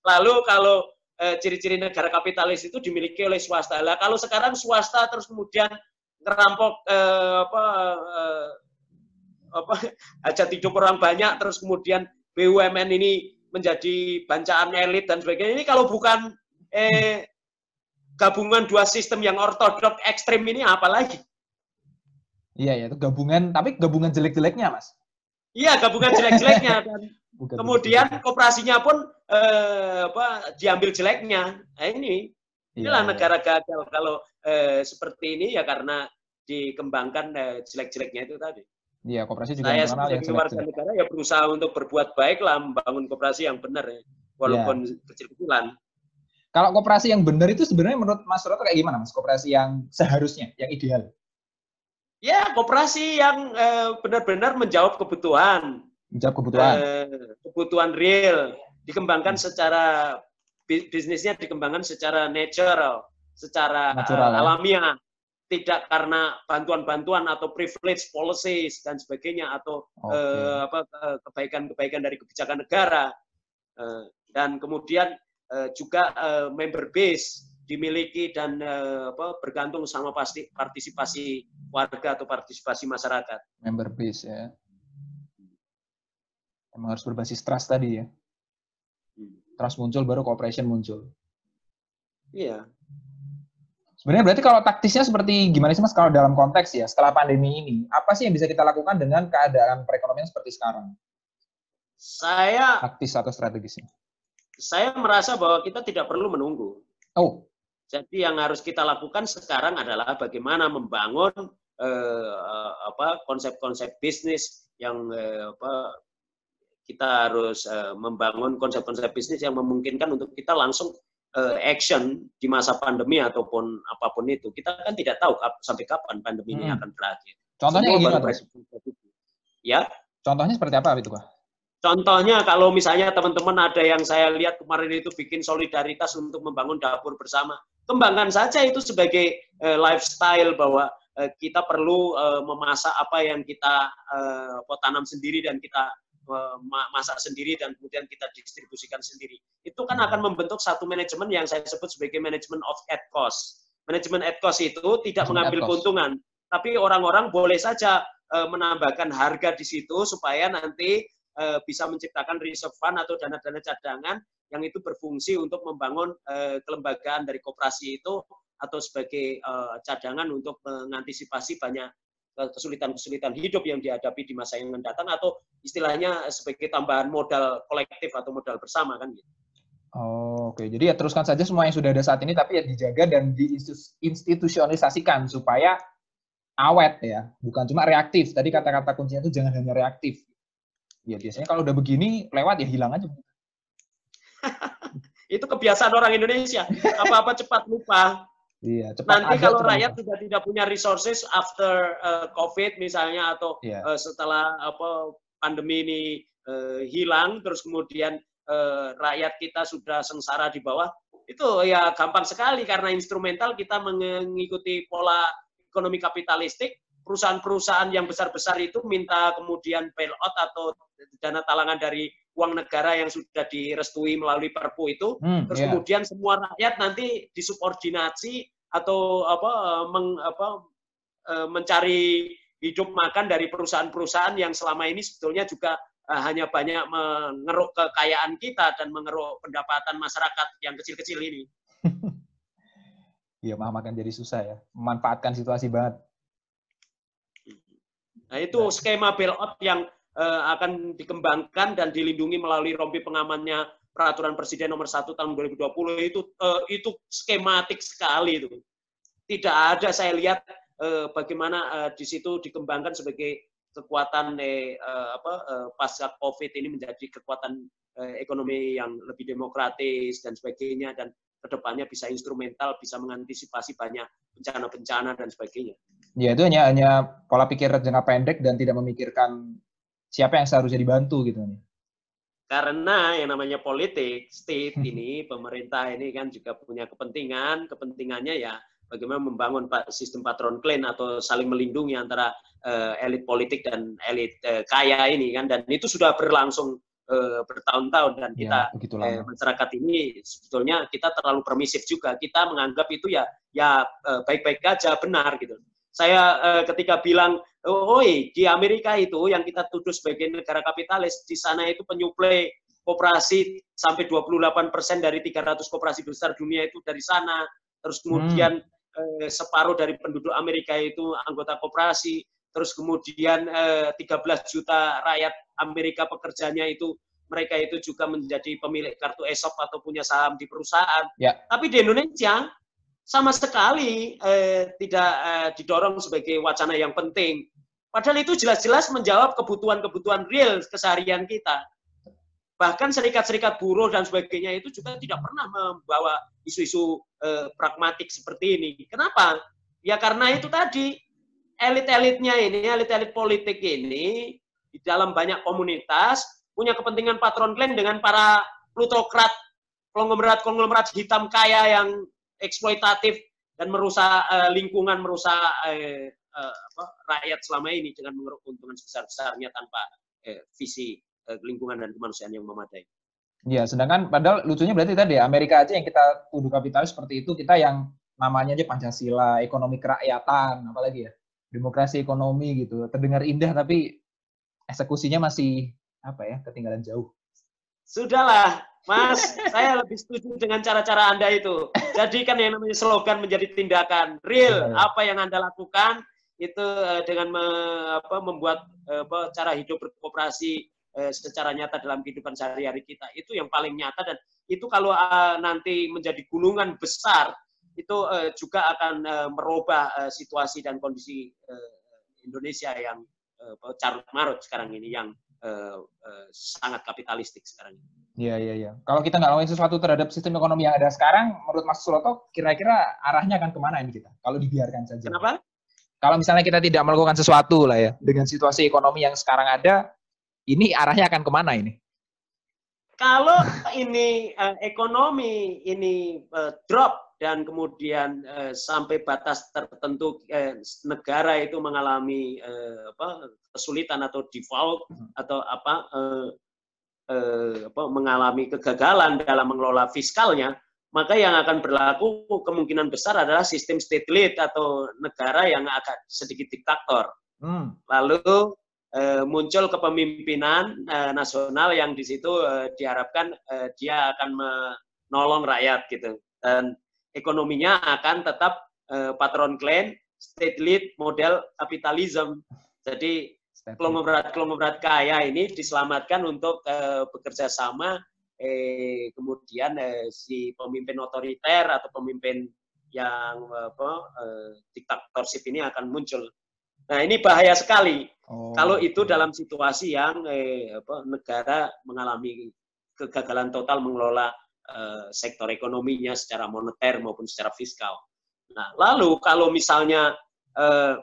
Lalu kalau eh, ciri-ciri negara kapitalis itu dimiliki oleh swasta. Lah kalau sekarang swasta terus kemudian ngerampok eh, apa eh, apa (laughs) hajat hidup orang banyak terus kemudian BUMN ini menjadi bancaan elit dan sebagainya ini kalau bukan eh gabungan dua sistem yang ortodok ekstrim ini apa lagi? Iya ya, itu gabungan tapi gabungan jelek-jeleknya, Mas. Iya, gabungan jelek-jeleknya dan (laughs) kemudian kooperasinya pun eh, apa diambil jeleknya. Nah, ini iya, inilah iya, negara gagal kalau eh, seperti ini ya karena dikembangkan eh, jelek-jeleknya itu tadi. Iya, kooperasi juga Saya sebagai warga negara ya berusaha untuk berbuat baik lah, membangun kooperasi yang benar ya, walaupun ya. kecil-kecilan. Kalau kooperasi yang benar itu sebenarnya menurut Mas Roto kayak gimana, Mas? Kooperasi yang seharusnya, yang ideal? Ya, kooperasi yang eh, benar-benar menjawab kebutuhan. Menjawab kebutuhan. Eh, kebutuhan real, dikembangkan secara bisnisnya dikembangkan secara natural, secara natural, uh, alamiah tidak karena bantuan-bantuan atau privilege policies dan sebagainya atau okay. uh, apa kebaikan-kebaikan dari kebijakan negara dan kemudian juga uh, member base dimiliki dan uh, apa bergantung sama pasti partisipasi warga atau partisipasi masyarakat. Member base ya. Emang harus berbasis trust tadi ya. Hmm. Trust muncul baru cooperation muncul. Iya. Sebenarnya berarti kalau taktisnya seperti gimana sih Mas kalau dalam konteks ya setelah pandemi ini, apa sih yang bisa kita lakukan dengan keadaan perekonomian seperti sekarang? Saya taktis atau strategisnya? Saya merasa bahwa kita tidak perlu menunggu. Oh. Jadi yang harus kita lakukan sekarang adalah bagaimana membangun eh, apa konsep-konsep bisnis yang eh, apa kita harus eh, membangun konsep-konsep bisnis yang memungkinkan untuk kita langsung uh, action di masa pandemi ataupun apa pun itu. Kita kan tidak tahu kap sampai kapan pandemi ini hmm. akan berakhir. Contohnya Semua gimana, Ya. Contohnya seperti apa itu, Pak? Contohnya kalau misalnya teman-teman ada yang saya lihat kemarin itu bikin solidaritas untuk membangun dapur bersama, kembangkan saja itu sebagai uh, lifestyle bahwa uh, kita perlu uh, memasak apa yang kita uh, tanam sendiri dan kita masak sendiri dan kemudian kita distribusikan sendiri. Itu kan akan membentuk satu manajemen yang saya sebut sebagai manajemen of at cost. Manajemen at cost itu tidak mengambil keuntungan, tapi orang-orang boleh saja uh, menambahkan harga di situ supaya nanti uh, bisa menciptakan reserve fund atau dana-dana cadangan yang itu berfungsi untuk membangun uh, kelembagaan dari koperasi itu atau sebagai uh, cadangan untuk mengantisipasi banyak kesulitan-kesulitan hidup yang dihadapi di masa yang mendatang atau istilahnya sebagai tambahan modal kolektif atau modal bersama kan gitu. Oh, Oke, okay. jadi ya teruskan saja semua yang sudah ada saat ini, tapi ya dijaga dan diinstitusionalisasikan supaya awet ya, bukan cuma reaktif. Tadi kata-kata kuncinya itu jangan hanya reaktif. Ya biasanya kalau udah begini lewat ya hilang aja. (laughs) itu kebiasaan orang Indonesia. Apa-apa cepat lupa. Iya, cepat Nanti kalau rakyat sudah tidak punya resources after uh, COVID misalnya atau yeah. Iya. uh, setelah apa pandemi ini uh, hilang, terus kemudian uh, rakyat kita sudah sengsara di bawah, itu ya gampang sekali karena instrumental kita mengikuti pola ekonomi kapitalistik. Perusahaan-perusahaan yang besar-besar itu minta kemudian bailout atau dana talangan dari uang negara yang sudah direstui melalui Perpu itu, hmm, terus yeah. kemudian semua rakyat nanti disubordinasi atau apa, meng, apa eh, mencari hidup makan dari perusahaan-perusahaan yang selama ini sebetulnya juga uh, hanya banyak mengeruk kekayaan kita dan mengeruk pendapatan masyarakat yang kecil-kecil ini. (laughs) Iya, makan jadi susah ya. Memanfaatkan situasi banget. Nah, itu skema bailout yang uh, akan dikembangkan dan dilindungi melalui rompi pengamannya peraturan presiden nomor 1 tahun 2020 itu uh, itu skematik sekali itu. Tidak ada saya lihat uh, bagaimana uh, di situ dikembangkan sebagai kekuatan eh, uh, apa uh, pasca Covid ini menjadi kekuatan uh, ekonomi yang lebih demokratis dan sebagainya. Dan ke depannya bisa instrumental, bisa mengantisipasi banyak bencana-bencana dan sebagainya. Ya itu hanya hanya pola pikir jangka pendek dan tidak memikirkan siapa yang seharusnya dibantu gitu nih. Karena yang namanya politik, state ini, pemerintah ini kan juga punya kepentingan, kepentingannya ya bagaimana membangun sistem patron klan atau saling melindungi antara uh, elit politik dan elit uh, kaya ini kan dan itu sudah berlangsung uh, bertahun-tahun dan ya, kita ya, masyarakat ini sebetulnya kita terlalu permisif juga kita menganggap itu ya ya baik-baik aja benar gitu saya uh, ketika bilang oh, di Amerika itu yang kita tuduh sebagai negara kapitalis, di sana itu penyuplai koperasi sampai 28 persen dari 300 koperasi besar dunia itu dari sana. Terus kemudian hmm. eh, separuh dari penduduk Amerika itu anggota koperasi. Terus kemudian eh, 13 juta rakyat Amerika pekerjanya itu mereka itu juga menjadi pemilik kartu ESOP atau punya saham di perusahaan. Ya. Tapi di Indonesia sama sekali eh, tidak eh, didorong sebagai wacana yang penting. Padahal itu jelas-jelas menjawab kebutuhan-kebutuhan real keseharian kita. Bahkan serikat-serikat buruh dan sebagainya itu juga tidak pernah membawa isu-isu eh, pragmatik seperti ini. Kenapa? Ya karena itu tadi elit-elitnya ini, elit-elit politik ini di dalam banyak komunitas punya kepentingan patron klien dengan para plutokrat, konglomerat-konglomerat hitam kaya yang eksploitatif dan merusak uh, lingkungan, merusak uh, apa, rakyat selama ini dengan mengeruk keuntungan sebesar-besarnya tanpa uh, visi uh, lingkungan dan kemanusiaan yang memadai. Ya, sedangkan padahal lucunya berarti tadi Amerika aja yang kita tuduh kapitalis seperti itu, kita yang namanya aja Pancasila, ekonomi kerakyatan, apalagi ya, demokrasi ekonomi gitu. Terdengar indah tapi eksekusinya masih apa ya, ketinggalan jauh. Sudahlah, Mas, saya lebih setuju dengan cara-cara Anda itu. Jadikan yang namanya slogan menjadi tindakan. Real, apa yang Anda lakukan itu uh, dengan me, apa, membuat uh, apa, cara hidup berkooperasi uh, secara nyata dalam kehidupan sehari-hari kita. Itu yang paling nyata dan itu kalau uh, nanti menjadi gunungan besar, itu uh, juga akan uh, merubah uh, situasi dan kondisi uh, Indonesia yang uh, carut marut sekarang ini yang uh, uh, sangat kapitalistik sekarang ini. Iya, iya, iya. Kalau kita nggak ngomongin sesuatu terhadap sistem ekonomi yang ada sekarang, menurut Mas Suloto, kira-kira arahnya akan ke mana ini kita? Kalau dibiarkan saja. Kenapa? Kalau misalnya kita tidak melakukan sesuatu lah ya, dengan situasi ekonomi yang sekarang ada, ini arahnya akan ke mana ini? Kalau ini uh, ekonomi ini uh, drop dan kemudian uh, sampai batas tertentu uh, negara itu mengalami uh, apa kesulitan atau default hmm. atau apa uh, eh, apa, mengalami kegagalan dalam mengelola fiskalnya, maka yang akan berlaku kemungkinan besar adalah sistem state lead atau negara yang agak sedikit diktator. Hmm. Lalu eh, muncul kepemimpinan eh, nasional yang di situ eh, diharapkan eh, dia akan menolong rakyat gitu dan ekonominya akan tetap eh, patron klan state lead model kapitalisme. Jadi konglomerat-konglomerat kaya ini diselamatkan untuk uh, bekerja sama eh, kemudian eh, si pemimpin otoriter atau pemimpin yang apa eh, diktatorship ini akan muncul. Nah ini bahaya sekali oh. kalau itu dalam situasi yang eh, apa, negara mengalami kegagalan total mengelola eh, sektor ekonominya secara moneter maupun secara fiskal. Nah lalu kalau misalnya eh,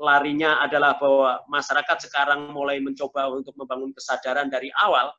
larinya adalah bahwa masyarakat sekarang mulai mencoba untuk membangun kesadaran dari awal,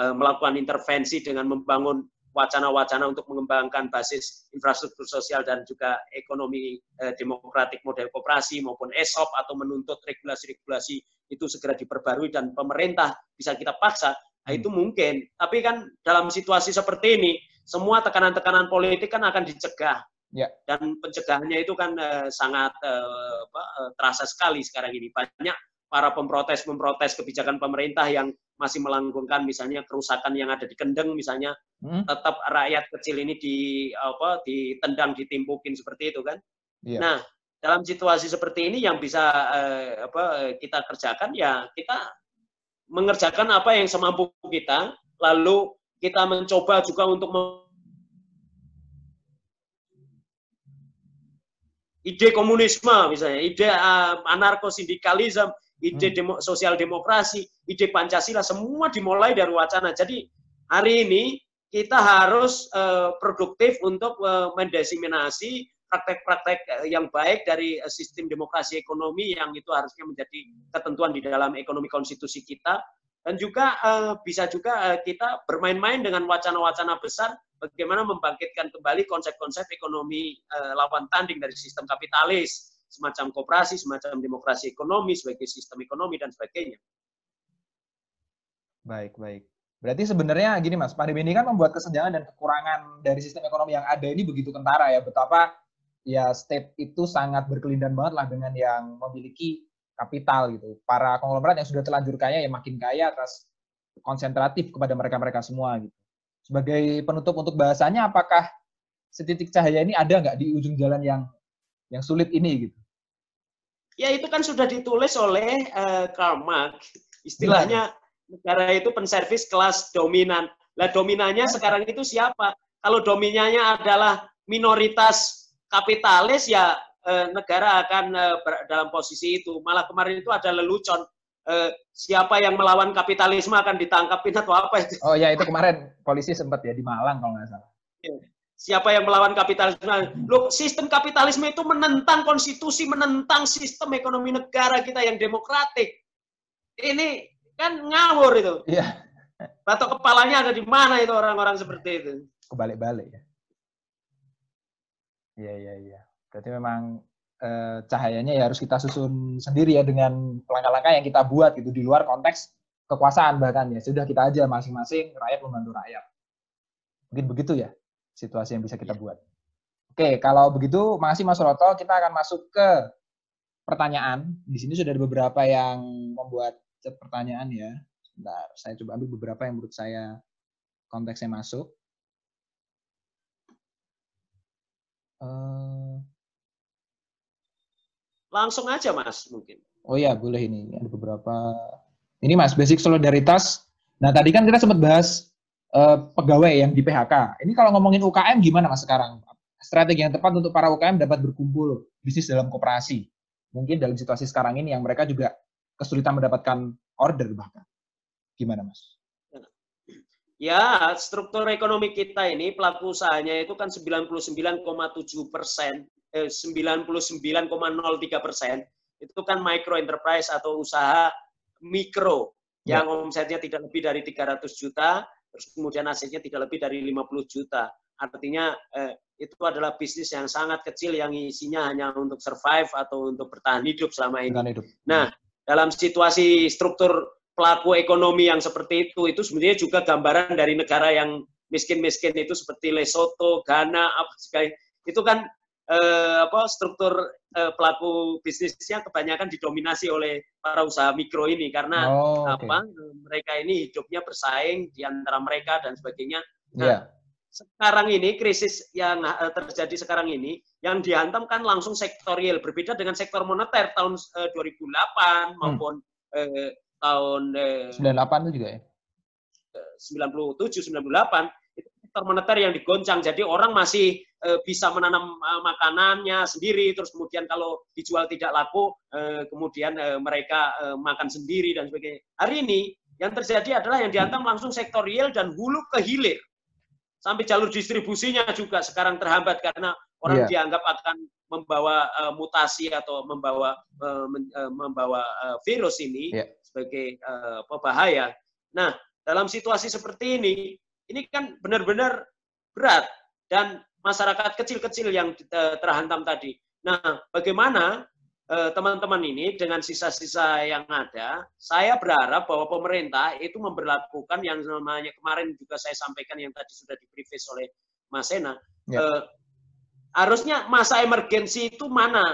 eh, melakukan intervensi dengan membangun wacana-wacana untuk mengembangkan basis infrastruktur sosial dan juga ekonomi eh, demokratik model kooperasi maupun ESOP atau menuntut regulasi-regulasi itu segera diperbarui dan pemerintah bisa kita paksa, nah itu hmm. mungkin. Tapi kan dalam situasi seperti ini, semua tekanan-tekanan politik kan akan dicegah Ya. Dan pencegahannya itu kan uh, sangat uh, apa, uh, terasa sekali sekarang ini. Banyak para pemprotes-pemprotes kebijakan pemerintah yang masih melanggengkan misalnya kerusakan yang ada di Kendeng misalnya hmm? tetap rakyat kecil ini di apa ditendang ditimpukin seperti itu kan. Ya. Nah, dalam situasi seperti ini yang bisa uh, apa kita kerjakan ya kita mengerjakan apa yang semampu kita lalu kita mencoba juga untuk ide komunisme misalnya, ide uh, anarko-sindikalisme, ide hmm. demo, sosial demokrasi, ide Pancasila, semua dimulai dari wacana. Jadi hari ini kita harus uh, produktif untuk uh, mendesimasi praktek-praktek yang baik dari sistem demokrasi ekonomi yang itu harusnya menjadi ketentuan di dalam ekonomi konstitusi kita dan juga uh, bisa juga kita bermain-main dengan wacana-wacana besar bagaimana membangkitkan kembali konsep-konsep ekonomi lawan tanding dari sistem kapitalis, semacam kooperasi, semacam demokrasi ekonomi sebagai sistem ekonomi dan sebagainya. Baik, baik. Berarti sebenarnya gini Mas, pandemi ini kan membuat kesenjangan dan kekurangan dari sistem ekonomi yang ada ini begitu kentara ya. Betapa ya state itu sangat berkelindan banget lah dengan yang memiliki kapital gitu. Para konglomerat yang sudah terlanjur kaya ya makin kaya atas konsentratif kepada mereka-mereka semua gitu. Sebagai penutup untuk bahasanya, apakah setitik cahaya ini ada nggak di ujung jalan yang yang sulit ini gitu? Ya itu kan sudah ditulis oleh uh, Karl Marx. Istilahnya negara itu penservis kelas dominan. Lah dominannya sekarang itu siapa? Kalau dominannya adalah minoritas kapitalis ya eh, negara akan eh, dalam posisi itu. Malah kemarin itu ada lelucon eh, siapa yang melawan kapitalisme akan ditangkapin atau apa itu. Oh ya itu kemarin polisi sempat ya di Malang kalau nggak salah. Iya. Siapa yang melawan kapitalisme? Loh, sistem kapitalisme itu menentang konstitusi, menentang sistem ekonomi negara kita yang demokratik. Ini kan ngawur itu. Iya. Atau kepalanya ada di mana itu orang-orang seperti itu? Kebalik-balik ya. Iya, iya, iya. Berarti memang eh, cahayanya ya harus kita susun sendiri ya dengan langkah-langkah yang kita buat gitu di luar konteks kekuasaan bahkan ya. Sudah kita aja masing-masing rakyat membantu rakyat. Mungkin begitu ya situasi yang bisa kita ya. buat. Oke, kalau begitu makasih Mas Roto, kita akan masuk ke pertanyaan. Di sini sudah ada beberapa yang membuat pertanyaan ya. Sebentar, saya coba ambil beberapa yang menurut saya konteksnya masuk. Uh, Langsung aja Mas mungkin. Oh ya boleh ini ada beberapa. Ini Mas basic solidaritas. Nah tadi kan kita sempat bahas uh, pegawai yang di PHK. Ini kalau ngomongin UKM gimana Mas sekarang? Strategi yang tepat untuk para UKM dapat berkumpul bisnis dalam koperasi. Mungkin dalam situasi sekarang ini yang mereka juga kesulitan mendapatkan order bahkan. Gimana Mas? Ya, struktur ekonomi kita ini pelaku usahanya itu kan 99,7 persen, eh, 99,03 persen itu kan micro enterprise atau usaha mikro ya. yang omsetnya tidak lebih dari 300 juta, terus kemudian asetnya tidak lebih dari 50 juta. Artinya eh, itu adalah bisnis yang sangat kecil yang isinya hanya untuk survive atau untuk bertahan hidup selama ini. Hidup. Nah, dalam situasi struktur pelaku ekonomi yang seperti itu itu sebenarnya juga gambaran dari negara yang miskin-miskin itu seperti Lesotho, Ghana, apa sekali itu kan eh, apa struktur eh, pelaku bisnisnya kebanyakan didominasi oleh para usaha mikro ini karena oh, okay. apa mereka ini hidupnya bersaing di antara mereka dan sebagainya. Nah, yeah. sekarang ini krisis yang eh, terjadi sekarang ini yang dihantam kan langsung sektorial berbeda dengan sektor moneter tahun eh, 2008 maupun hmm. eh, tahun eh, 98 itu juga ya? 97, 98 itu sektor moneter yang digoncang. Jadi orang masih eh, bisa menanam eh, makanannya sendiri, terus kemudian kalau dijual tidak laku, eh, kemudian eh, mereka eh, makan sendiri dan sebagainya. Hari ini yang terjadi adalah yang dihantam langsung sektor real dan hulu ke hilir. Sampai jalur distribusinya juga sekarang terhambat karena orang yeah. dianggap akan membawa uh, mutasi atau membawa uh, men, uh, membawa uh, virus ini yeah sebagai uh, pembahaya. Nah, dalam situasi seperti ini, ini kan benar-benar berat dan masyarakat kecil-kecil yang terhantam tadi. Nah, bagaimana teman-teman uh, ini dengan sisa-sisa yang ada, saya berharap bahwa pemerintah itu memperlakukan yang namanya kemarin juga saya sampaikan yang tadi sudah diprevis oleh Mas Sena. Ya. Uh, harusnya masa emergensi itu mana?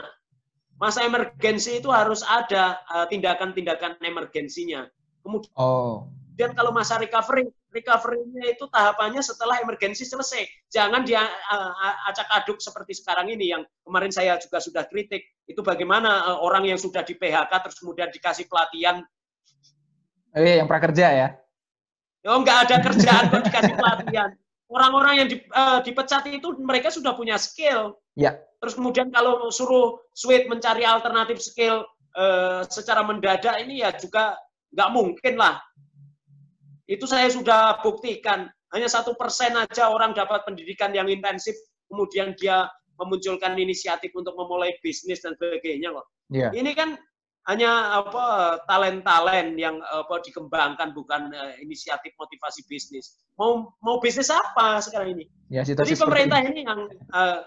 masa emergensi itu harus ada eh, tindakan-tindakan uh, emergensinya. Kemudian, oh. dan kalau masa recovery, recovery-nya itu tahapannya setelah emergensi selesai. Jangan dia uh, acak-aduk seperti sekarang ini yang kemarin saya juga sudah kritik. Itu bagaimana uh, orang yang sudah di PHK terus kemudian dikasih pelatihan. Eh, yang prakerja ya? Oh, nggak ada kerjaan kok dikasih pelatihan. Orang-orang yang di, uh, dipecat itu mereka sudah punya skill. Ya Terus kemudian kalau suruh Sweet mencari alternatif skill uh, secara mendadak ini ya juga nggak mungkin lah. Itu saya sudah buktikan. Hanya satu persen aja orang dapat pendidikan yang intensif, kemudian dia memunculkan inisiatif untuk memulai bisnis dan sebagainya kok. Yeah. Ini kan hanya apa talent-talent yang apa dikembangkan bukan uh, inisiatif motivasi bisnis. Mau mau bisnis apa sekarang ini? Ya, Jadi pemerintah ini, ini yang uh,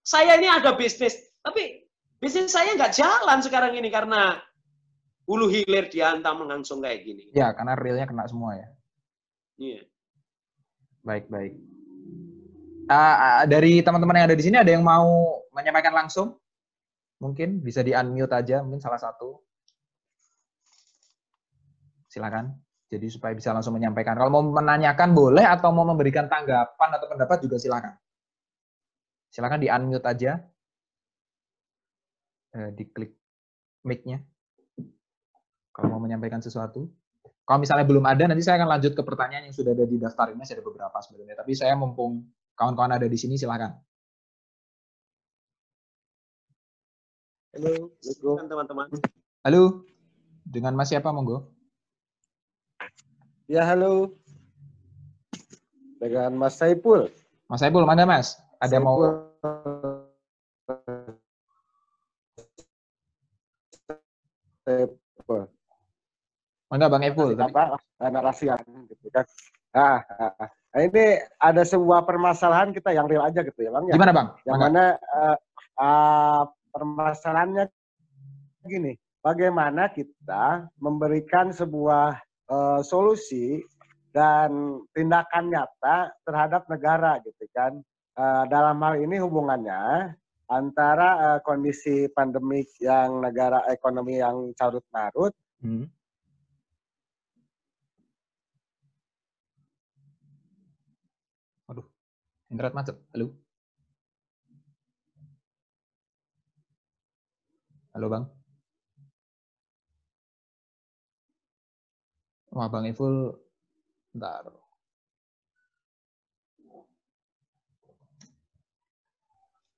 saya ini ada bisnis, tapi bisnis saya nggak jalan sekarang ini karena hulu hilir dihantam mengangsung kayak gini. Ya, karena realnya kena semua ya. Iya. Baik, baik. Uh, dari teman-teman yang ada di sini ada yang mau menyampaikan langsung? Mungkin bisa di unmute aja mungkin salah satu. Silakan. Jadi supaya bisa langsung menyampaikan. Kalau mau menanyakan boleh atau mau memberikan tanggapan atau pendapat juga silakan. Silakan di unmute aja. Eh, diklik mic-nya. Kalau mau menyampaikan sesuatu. Kalau misalnya belum ada, nanti saya akan lanjut ke pertanyaan yang sudah ada di daftar ini. Ada beberapa sebenarnya. Tapi saya mumpung kawan-kawan ada di sini, silakan. Halo, teman-teman. Halo, dengan Mas siapa, monggo? Ya, halo. Dengan Mas Saipul. Mas Saipul, mana Mas? Ada Saipul. mau Saipul. Mana Bang Epul? Apa? Anak gitu kan. Ah, ah, ah, ini ada sebuah permasalahan kita yang real aja gitu ya, Bang. Ya? Gimana, Bang? Yang mana uh, uh, permasalahannya gini, bagaimana kita memberikan sebuah uh, solusi dan tindakan nyata terhadap negara gitu kan. Uh, dalam hal ini hubungannya antara uh, kondisi pandemik yang negara ekonomi yang carut marut hmm. Aduh, internet macet. Halo. Halo, Bang. Wah, Bang Iful, bentar.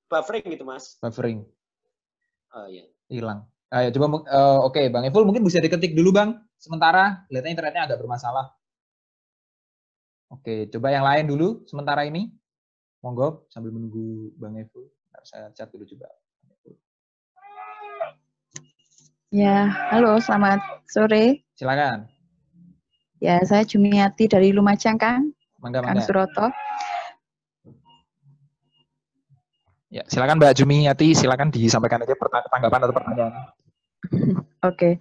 Buffering gitu, Mas. Buffering. Oh, iya. Hilang. Ayo, coba, uh, oke, okay, Bang Iful mungkin bisa diketik dulu, Bang. Sementara, lihatnya internetnya agak bermasalah. Oke, coba yang lain dulu, sementara ini. Monggo, sambil menunggu Bang Iful. Saya chat dulu coba. Ya, halo, selamat sore. Silakan. Ya, saya Jumiati dari Lumajang, Kang. Mangga, Kang Suroto. Ya, silakan Mbak Jumiati, silakan disampaikan aja tanggapan atau pertanyaan. (laughs) Oke. Okay.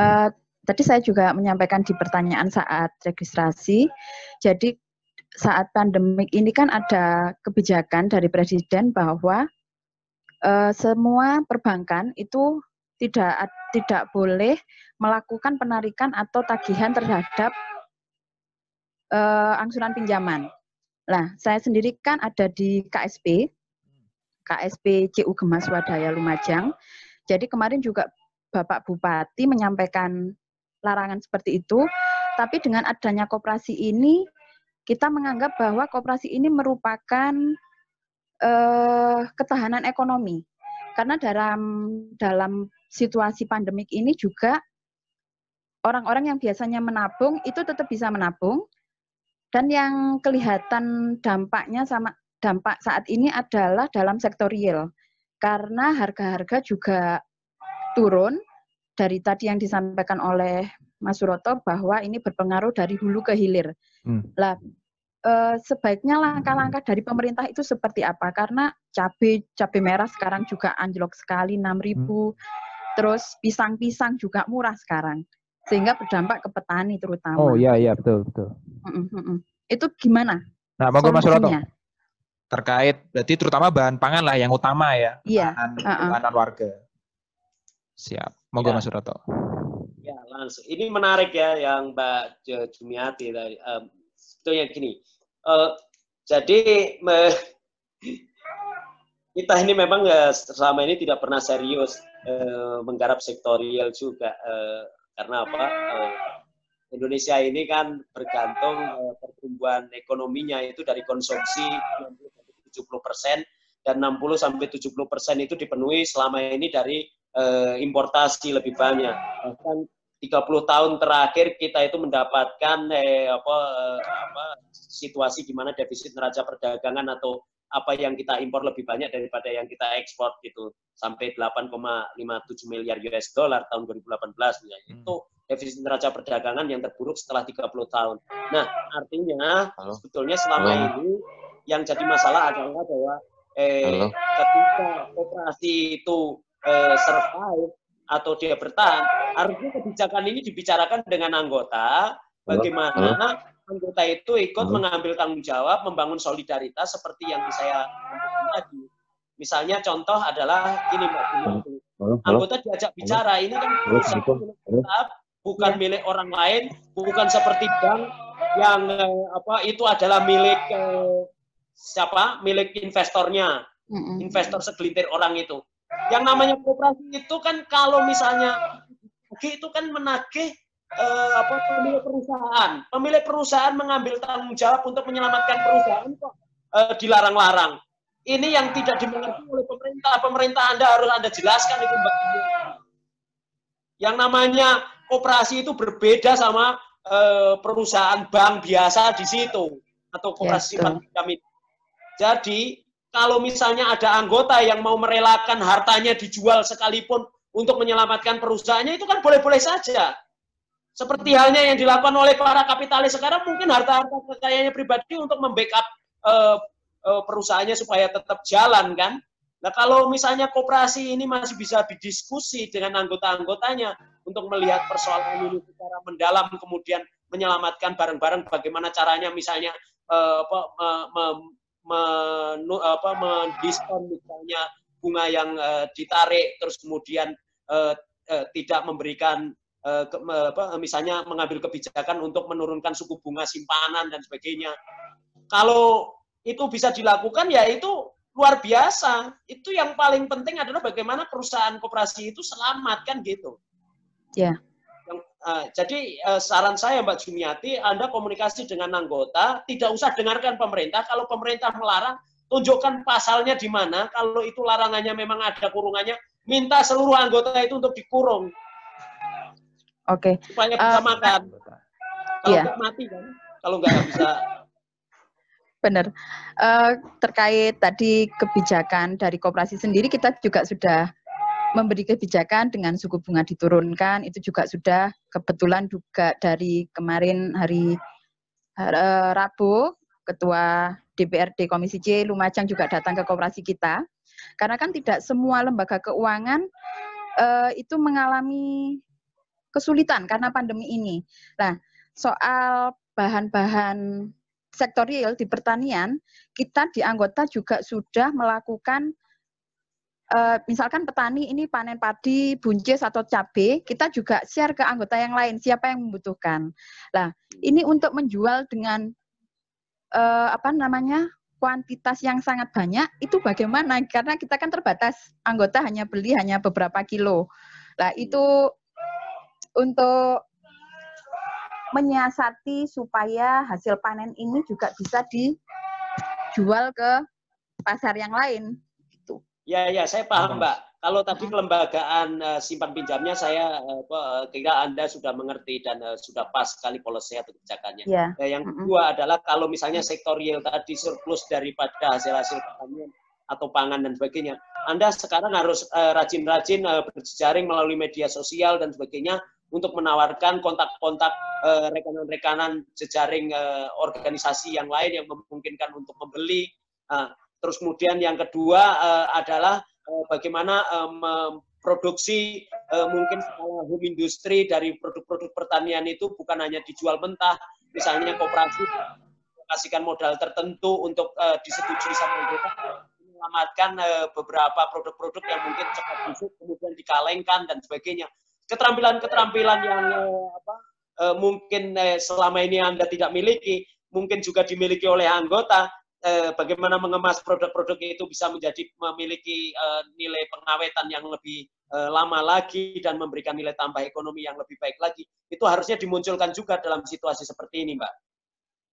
Uh, eh, tadi saya juga menyampaikan di pertanyaan saat registrasi. Jadi saat pandemik ini kan ada kebijakan dari presiden bahwa uh, semua perbankan itu tidak tidak boleh melakukan penarikan atau tagihan terhadap uh, angsuran pinjaman. Nah, saya sendiri kan ada di KSP, KSP CU Gemas Wadaya Lumajang. Jadi kemarin juga Bapak Bupati menyampaikan larangan seperti itu, tapi dengan adanya koperasi ini, kita menganggap bahwa koperasi ini merupakan uh, ketahanan ekonomi. Karena dalam dalam situasi pandemik ini juga orang-orang yang biasanya menabung itu tetap bisa menabung dan yang kelihatan dampaknya sama dampak saat ini adalah dalam sektor real karena harga-harga juga turun dari tadi yang disampaikan oleh Mas Suroto bahwa ini berpengaruh dari hulu ke hilir. Hmm. Lah eh, sebaiknya langkah-langkah dari pemerintah itu seperti apa? Karena cabai cabai merah sekarang juga anjlok sekali 6.000. Hmm. Terus pisang-pisang juga murah sekarang sehingga berdampak ke petani terutama. Oh iya iya betul betul. Mm -mm. Itu gimana? Nah, monggo Mas Roto. Terkait berarti terutama bahan pangan lah yang utama ya. Iya. Bahan uh -uh. warga. Siap. Monggo ya. Mas Roto. Ya, langsung. Ini menarik ya yang Mbak Jumiati tadi. Um, sebetulnya gini. Uh, jadi me, kita ini memang uh, selama ini tidak pernah serius uh, menggarap sektorial juga. Uh, karena apa? Uh, Indonesia ini kan bergantung uh, pertumbuhan ekonominya itu dari konsumsi 70 persen dan 60 sampai 70 persen itu dipenuhi selama ini dari uh, importasi lebih banyak. Bahkan 30 tahun terakhir kita itu mendapatkan eh, apa, eh, apa situasi di mana defisit neraca perdagangan atau apa yang kita impor lebih banyak daripada yang kita ekspor gitu sampai 8,57 miliar US dollar tahun 2018 misalnya. Hmm. Itu defisit neraca perdagangan yang terburuk setelah 30 tahun. Nah, artinya Halo. sebetulnya selama Halo. ini yang jadi masalah adalah bahwa eh, ketika operasi itu eh, survive atau dia bertahan, harusnya kebijakan ini dibicarakan dengan anggota bagaimana Halo anggota itu ikut hmm. mengambil tanggung jawab, membangun solidaritas seperti yang saya tadi. Misalnya contoh adalah ini Mbak, Anggota diajak bicara, ini kan bukan ya. milik orang lain, bukan seperti bank yang eh, apa itu adalah milik eh, siapa? Milik investornya, investor segelintir orang itu. Yang namanya kooperasi itu kan kalau misalnya itu kan menagih eh, apa pemilik perusahaan. Pemilik perusahaan mengambil tanggung jawab untuk menyelamatkan perusahaan kok eh, dilarang-larang. Ini yang tidak dimengerti oleh pemerintah. Pemerintah Anda harus Anda jelaskan itu Mbak. Yang namanya koperasi itu berbeda sama uh, perusahaan bank biasa di situ atau koperasi yes, kami. Jadi kalau misalnya ada anggota yang mau merelakan hartanya dijual sekalipun untuk menyelamatkan perusahaannya itu kan boleh-boleh saja. Seperti halnya yang dilakukan oleh para kapitalis sekarang mungkin harta-harta kekayaannya pribadi untuk membackup uh, uh, perusahaannya supaya tetap jalan kan. Nah kalau misalnya koperasi ini masih bisa didiskusi dengan anggota-anggotanya untuk melihat persoalan ini secara mendalam, kemudian menyelamatkan bareng-bareng bagaimana caranya misalnya uh, apa, me, me, me, apa, mendiskon misalnya bunga yang uh, ditarik, terus kemudian uh, uh, tidak memberikan ke, apa, misalnya mengambil kebijakan untuk menurunkan suku bunga simpanan dan sebagainya. Kalau itu bisa dilakukan ya itu luar biasa. Itu yang paling penting adalah bagaimana perusahaan koperasi itu selamat kan gitu. Ya. Yang, uh, jadi uh, saran saya Mbak Jumiati, Anda komunikasi dengan anggota, tidak usah dengarkan pemerintah. Kalau pemerintah melarang, tunjukkan pasalnya di mana. Kalau itu larangannya memang ada kurungannya, minta seluruh anggota itu untuk dikurung. Oke. Okay. Supaya bisa uh, makan. Kalau yeah. mati kan, kalau nggak bisa (laughs) benar. Uh, terkait tadi kebijakan dari koperasi sendiri kita juga sudah memberi kebijakan dengan suku bunga diturunkan itu juga sudah kebetulan juga dari kemarin hari uh, Rabu Ketua DPRD Komisi C Lumajang juga datang ke koperasi kita karena kan tidak semua lembaga keuangan uh, itu mengalami kesulitan karena pandemi ini. Nah, soal bahan-bahan sektor real di pertanian, kita di anggota juga sudah melakukan Uh, misalkan petani ini panen padi, buncis atau cabai, kita juga share ke anggota yang lain siapa yang membutuhkan. Nah, ini untuk menjual dengan uh, apa namanya kuantitas yang sangat banyak itu bagaimana? Karena kita kan terbatas anggota hanya beli hanya beberapa kilo. Nah, itu untuk menyiasati supaya hasil panen ini juga bisa dijual ke pasar yang lain. Gitu. Ya, ya, saya paham, Mbak. Kalau tadi kelembagaan uh, simpan pinjamnya, saya uh, kira Anda sudah mengerti dan uh, sudah pas sekali polisi atau kebijakannya. Yeah. Uh, yang kedua adalah kalau misalnya sektor real tadi surplus daripada hasil-hasil pertanian atau pangan dan sebagainya, Anda sekarang harus rajin-rajin uh, uh, berjejaring melalui media sosial dan sebagainya untuk menawarkan kontak-kontak uh, rekanan-rekanan jejaring uh, organisasi yang lain yang memungkinkan untuk membeli. Uh, terus kemudian yang kedua uh, adalah uh, bagaimana memproduksi uh, mungkin home industry dari produk-produk pertanian itu bukan hanya dijual mentah, misalnya koperasi kasihkan modal tertentu untuk uh, disetujui sama kita menyelamatkan uh, beberapa produk-produk yang mungkin cepat busuk kemudian dikalengkan dan sebagainya keterampilan-keterampilan yang eh, apa, eh, mungkin eh, selama ini Anda tidak miliki, mungkin juga dimiliki oleh anggota, bagaimana mengemas produk-produk itu bisa menjadi memiliki nilai pengawetan yang lebih lama lagi dan memberikan nilai tambah ekonomi yang lebih baik lagi, itu harusnya dimunculkan juga dalam situasi seperti ini, Mbak.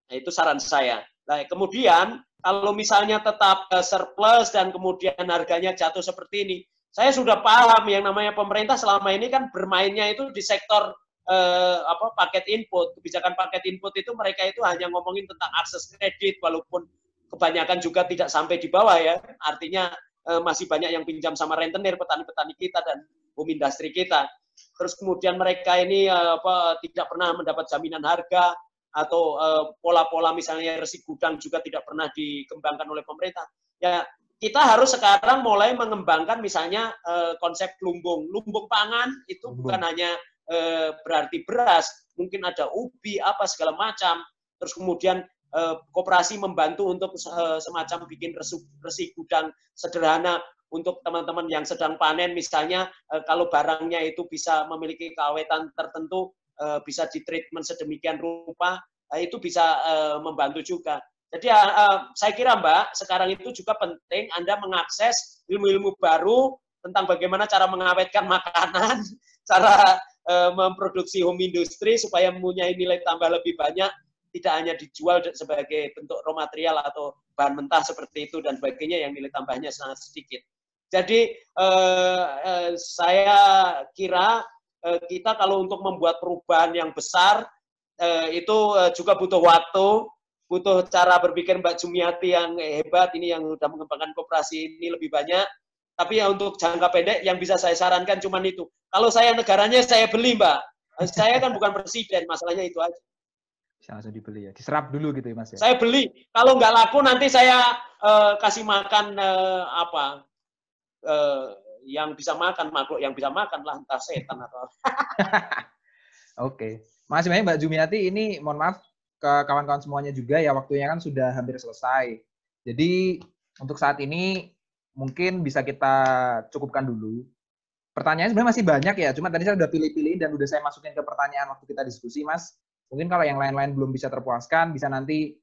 Nah, itu saran saya. Nah, kemudian kalau misalnya tetap surplus dan kemudian harganya jatuh seperti ini, saya sudah paham yang namanya pemerintah selama ini kan bermainnya itu di sektor eh, apa paket input. Kebijakan paket input itu mereka itu hanya ngomongin tentang akses kredit walaupun kebanyakan juga tidak sampai di bawah ya. Artinya eh, masih banyak yang pinjam sama rentenir petani-petani kita dan home industri kita. Terus kemudian mereka ini eh, apa tidak pernah mendapat jaminan harga atau eh, pola-pola eh, misalnya resi gudang juga tidak pernah dikembangkan oleh pemerintah. Ya kita harus sekarang mulai mengembangkan misalnya uh, konsep lumbung. Lumbung pangan itu lumbung. bukan hanya uh, berarti beras, mungkin ada ubi apa segala macam. Terus kemudian uh, koperasi membantu untuk semacam bikin resi, resi gudang sederhana untuk teman-teman yang sedang panen misalnya uh, kalau barangnya itu bisa memiliki keawetan tertentu uh, bisa ditreatment sedemikian rupa uh, itu bisa uh, membantu juga. Jadi uh, saya kira Mbak sekarang itu juga penting Anda mengakses ilmu-ilmu baru tentang bagaimana cara mengawetkan makanan, (laughs) cara uh, memproduksi home industry supaya mempunyai nilai tambah lebih banyak, tidak hanya dijual sebagai bentuk raw material atau bahan mentah seperti itu dan sebagainya yang nilai tambahnya sangat sedikit. Jadi uh, uh, saya kira uh, kita kalau untuk membuat perubahan yang besar itu juga butuh waktu, butuh cara berpikir Mbak Jumiati yang hebat ini yang sudah mengembangkan kooperasi ini lebih banyak tapi ya untuk jangka pendek yang bisa saya sarankan cuma itu. Kalau saya negaranya saya beli, Mbak. Saya kan bukan presiden, masalahnya itu aja. Bisa langsung dibeli ya. Diserap dulu gitu ya, Mas ya. Saya beli. Kalau nggak laku nanti saya uh, kasih makan uh, apa? Uh, yang bisa makan makhluk yang bisa makan lah entah setan atau (laughs) Oke. Masih banyak Mbak Jumiati ini mohon maaf ke kawan-kawan semuanya juga ya waktunya kan sudah hampir selesai. Jadi untuk saat ini mungkin bisa kita cukupkan dulu. Pertanyaan sebenarnya masih banyak ya, cuma tadi saya udah pilih-pilih dan udah saya masukin ke pertanyaan waktu kita diskusi, Mas. Mungkin kalau yang lain-lain belum bisa terpuaskan, bisa nanti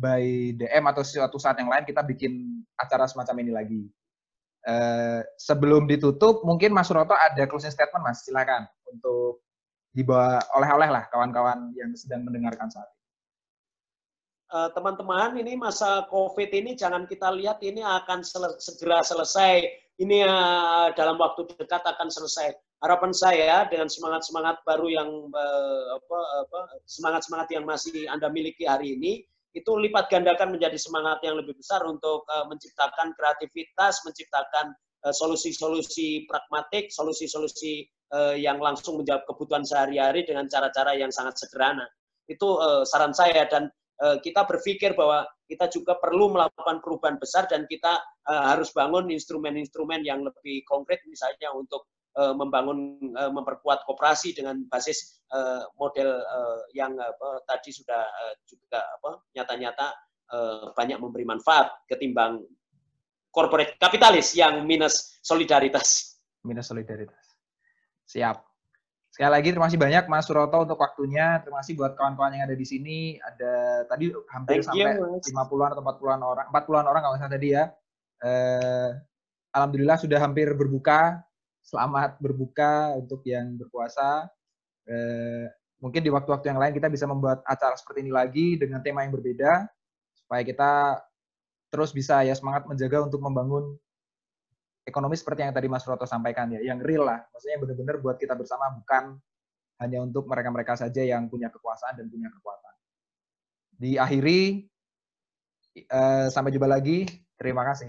by DM atau suatu saat yang lain kita bikin acara semacam ini lagi. Uh, sebelum ditutup, mungkin Mas Suroto ada closing statement, Mas. Silakan untuk dibawa oleh-oleh lah kawan-kawan yang sedang mendengarkan saat ini. Eh, teman-teman, ini masa COVID ini jangan kita lihat ini akan sel segera selesai. Ini uh, dalam waktu dekat akan selesai. Harapan saya dengan semangat-semangat baru yang uh, apa, apa, semangat-semangat yang masih Anda miliki hari ini itu lipat gandakan menjadi semangat yang lebih besar untuk uh, menciptakan kreativitas, menciptakan solusi-solusi pragmatik, solusi-solusi yang langsung menjawab kebutuhan sehari-hari dengan cara-cara yang sangat sederhana. Itu saran saya dan kita berpikir bahwa kita juga perlu melakukan perubahan besar dan kita uh, harus bangun instrumen-instrumen yang lebih konkret misalnya untuk uh, membangun memperkuat koperasi dengan basis model yang tadi sudah juga nyata-nyata banyak memberi manfaat ketimbang corporate kapitalis yang minus solidaritas. Minus solidaritas. Siap. Sekali lagi terima kasih banyak Mas Suroto untuk waktunya. Terima kasih buat kawan-kawan yang ada di sini. Ada tadi hampir Thank sampai you, 50-an atau 40-an orang, 40-an orang kalau salah tadi ya. Eh, Alhamdulillah sudah hampir berbuka. Selamat berbuka untuk yang berpuasa. Eh, mungkin di waktu-waktu yang lain kita bisa membuat acara seperti ini lagi dengan tema yang berbeda supaya kita terus bisa ya semangat menjaga untuk membangun ekonomi seperti yang tadi Mas Roto sampaikan ya, yang real lah. Maksudnya benar-benar buat kita bersama bukan hanya untuk mereka-mereka saja yang punya kekuasaan dan punya kekuatan. Diakhiri, uh, sampai jumpa lagi. Terima kasih.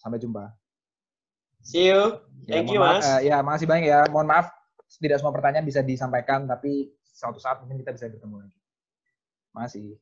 Sampai jumpa. See you. Ya, Thank ya, you, Mas. Uh, ya, makasih banyak ya. Mohon maaf, tidak semua pertanyaan bisa disampaikan, tapi suatu saat mungkin kita bisa bertemu lagi. Masih.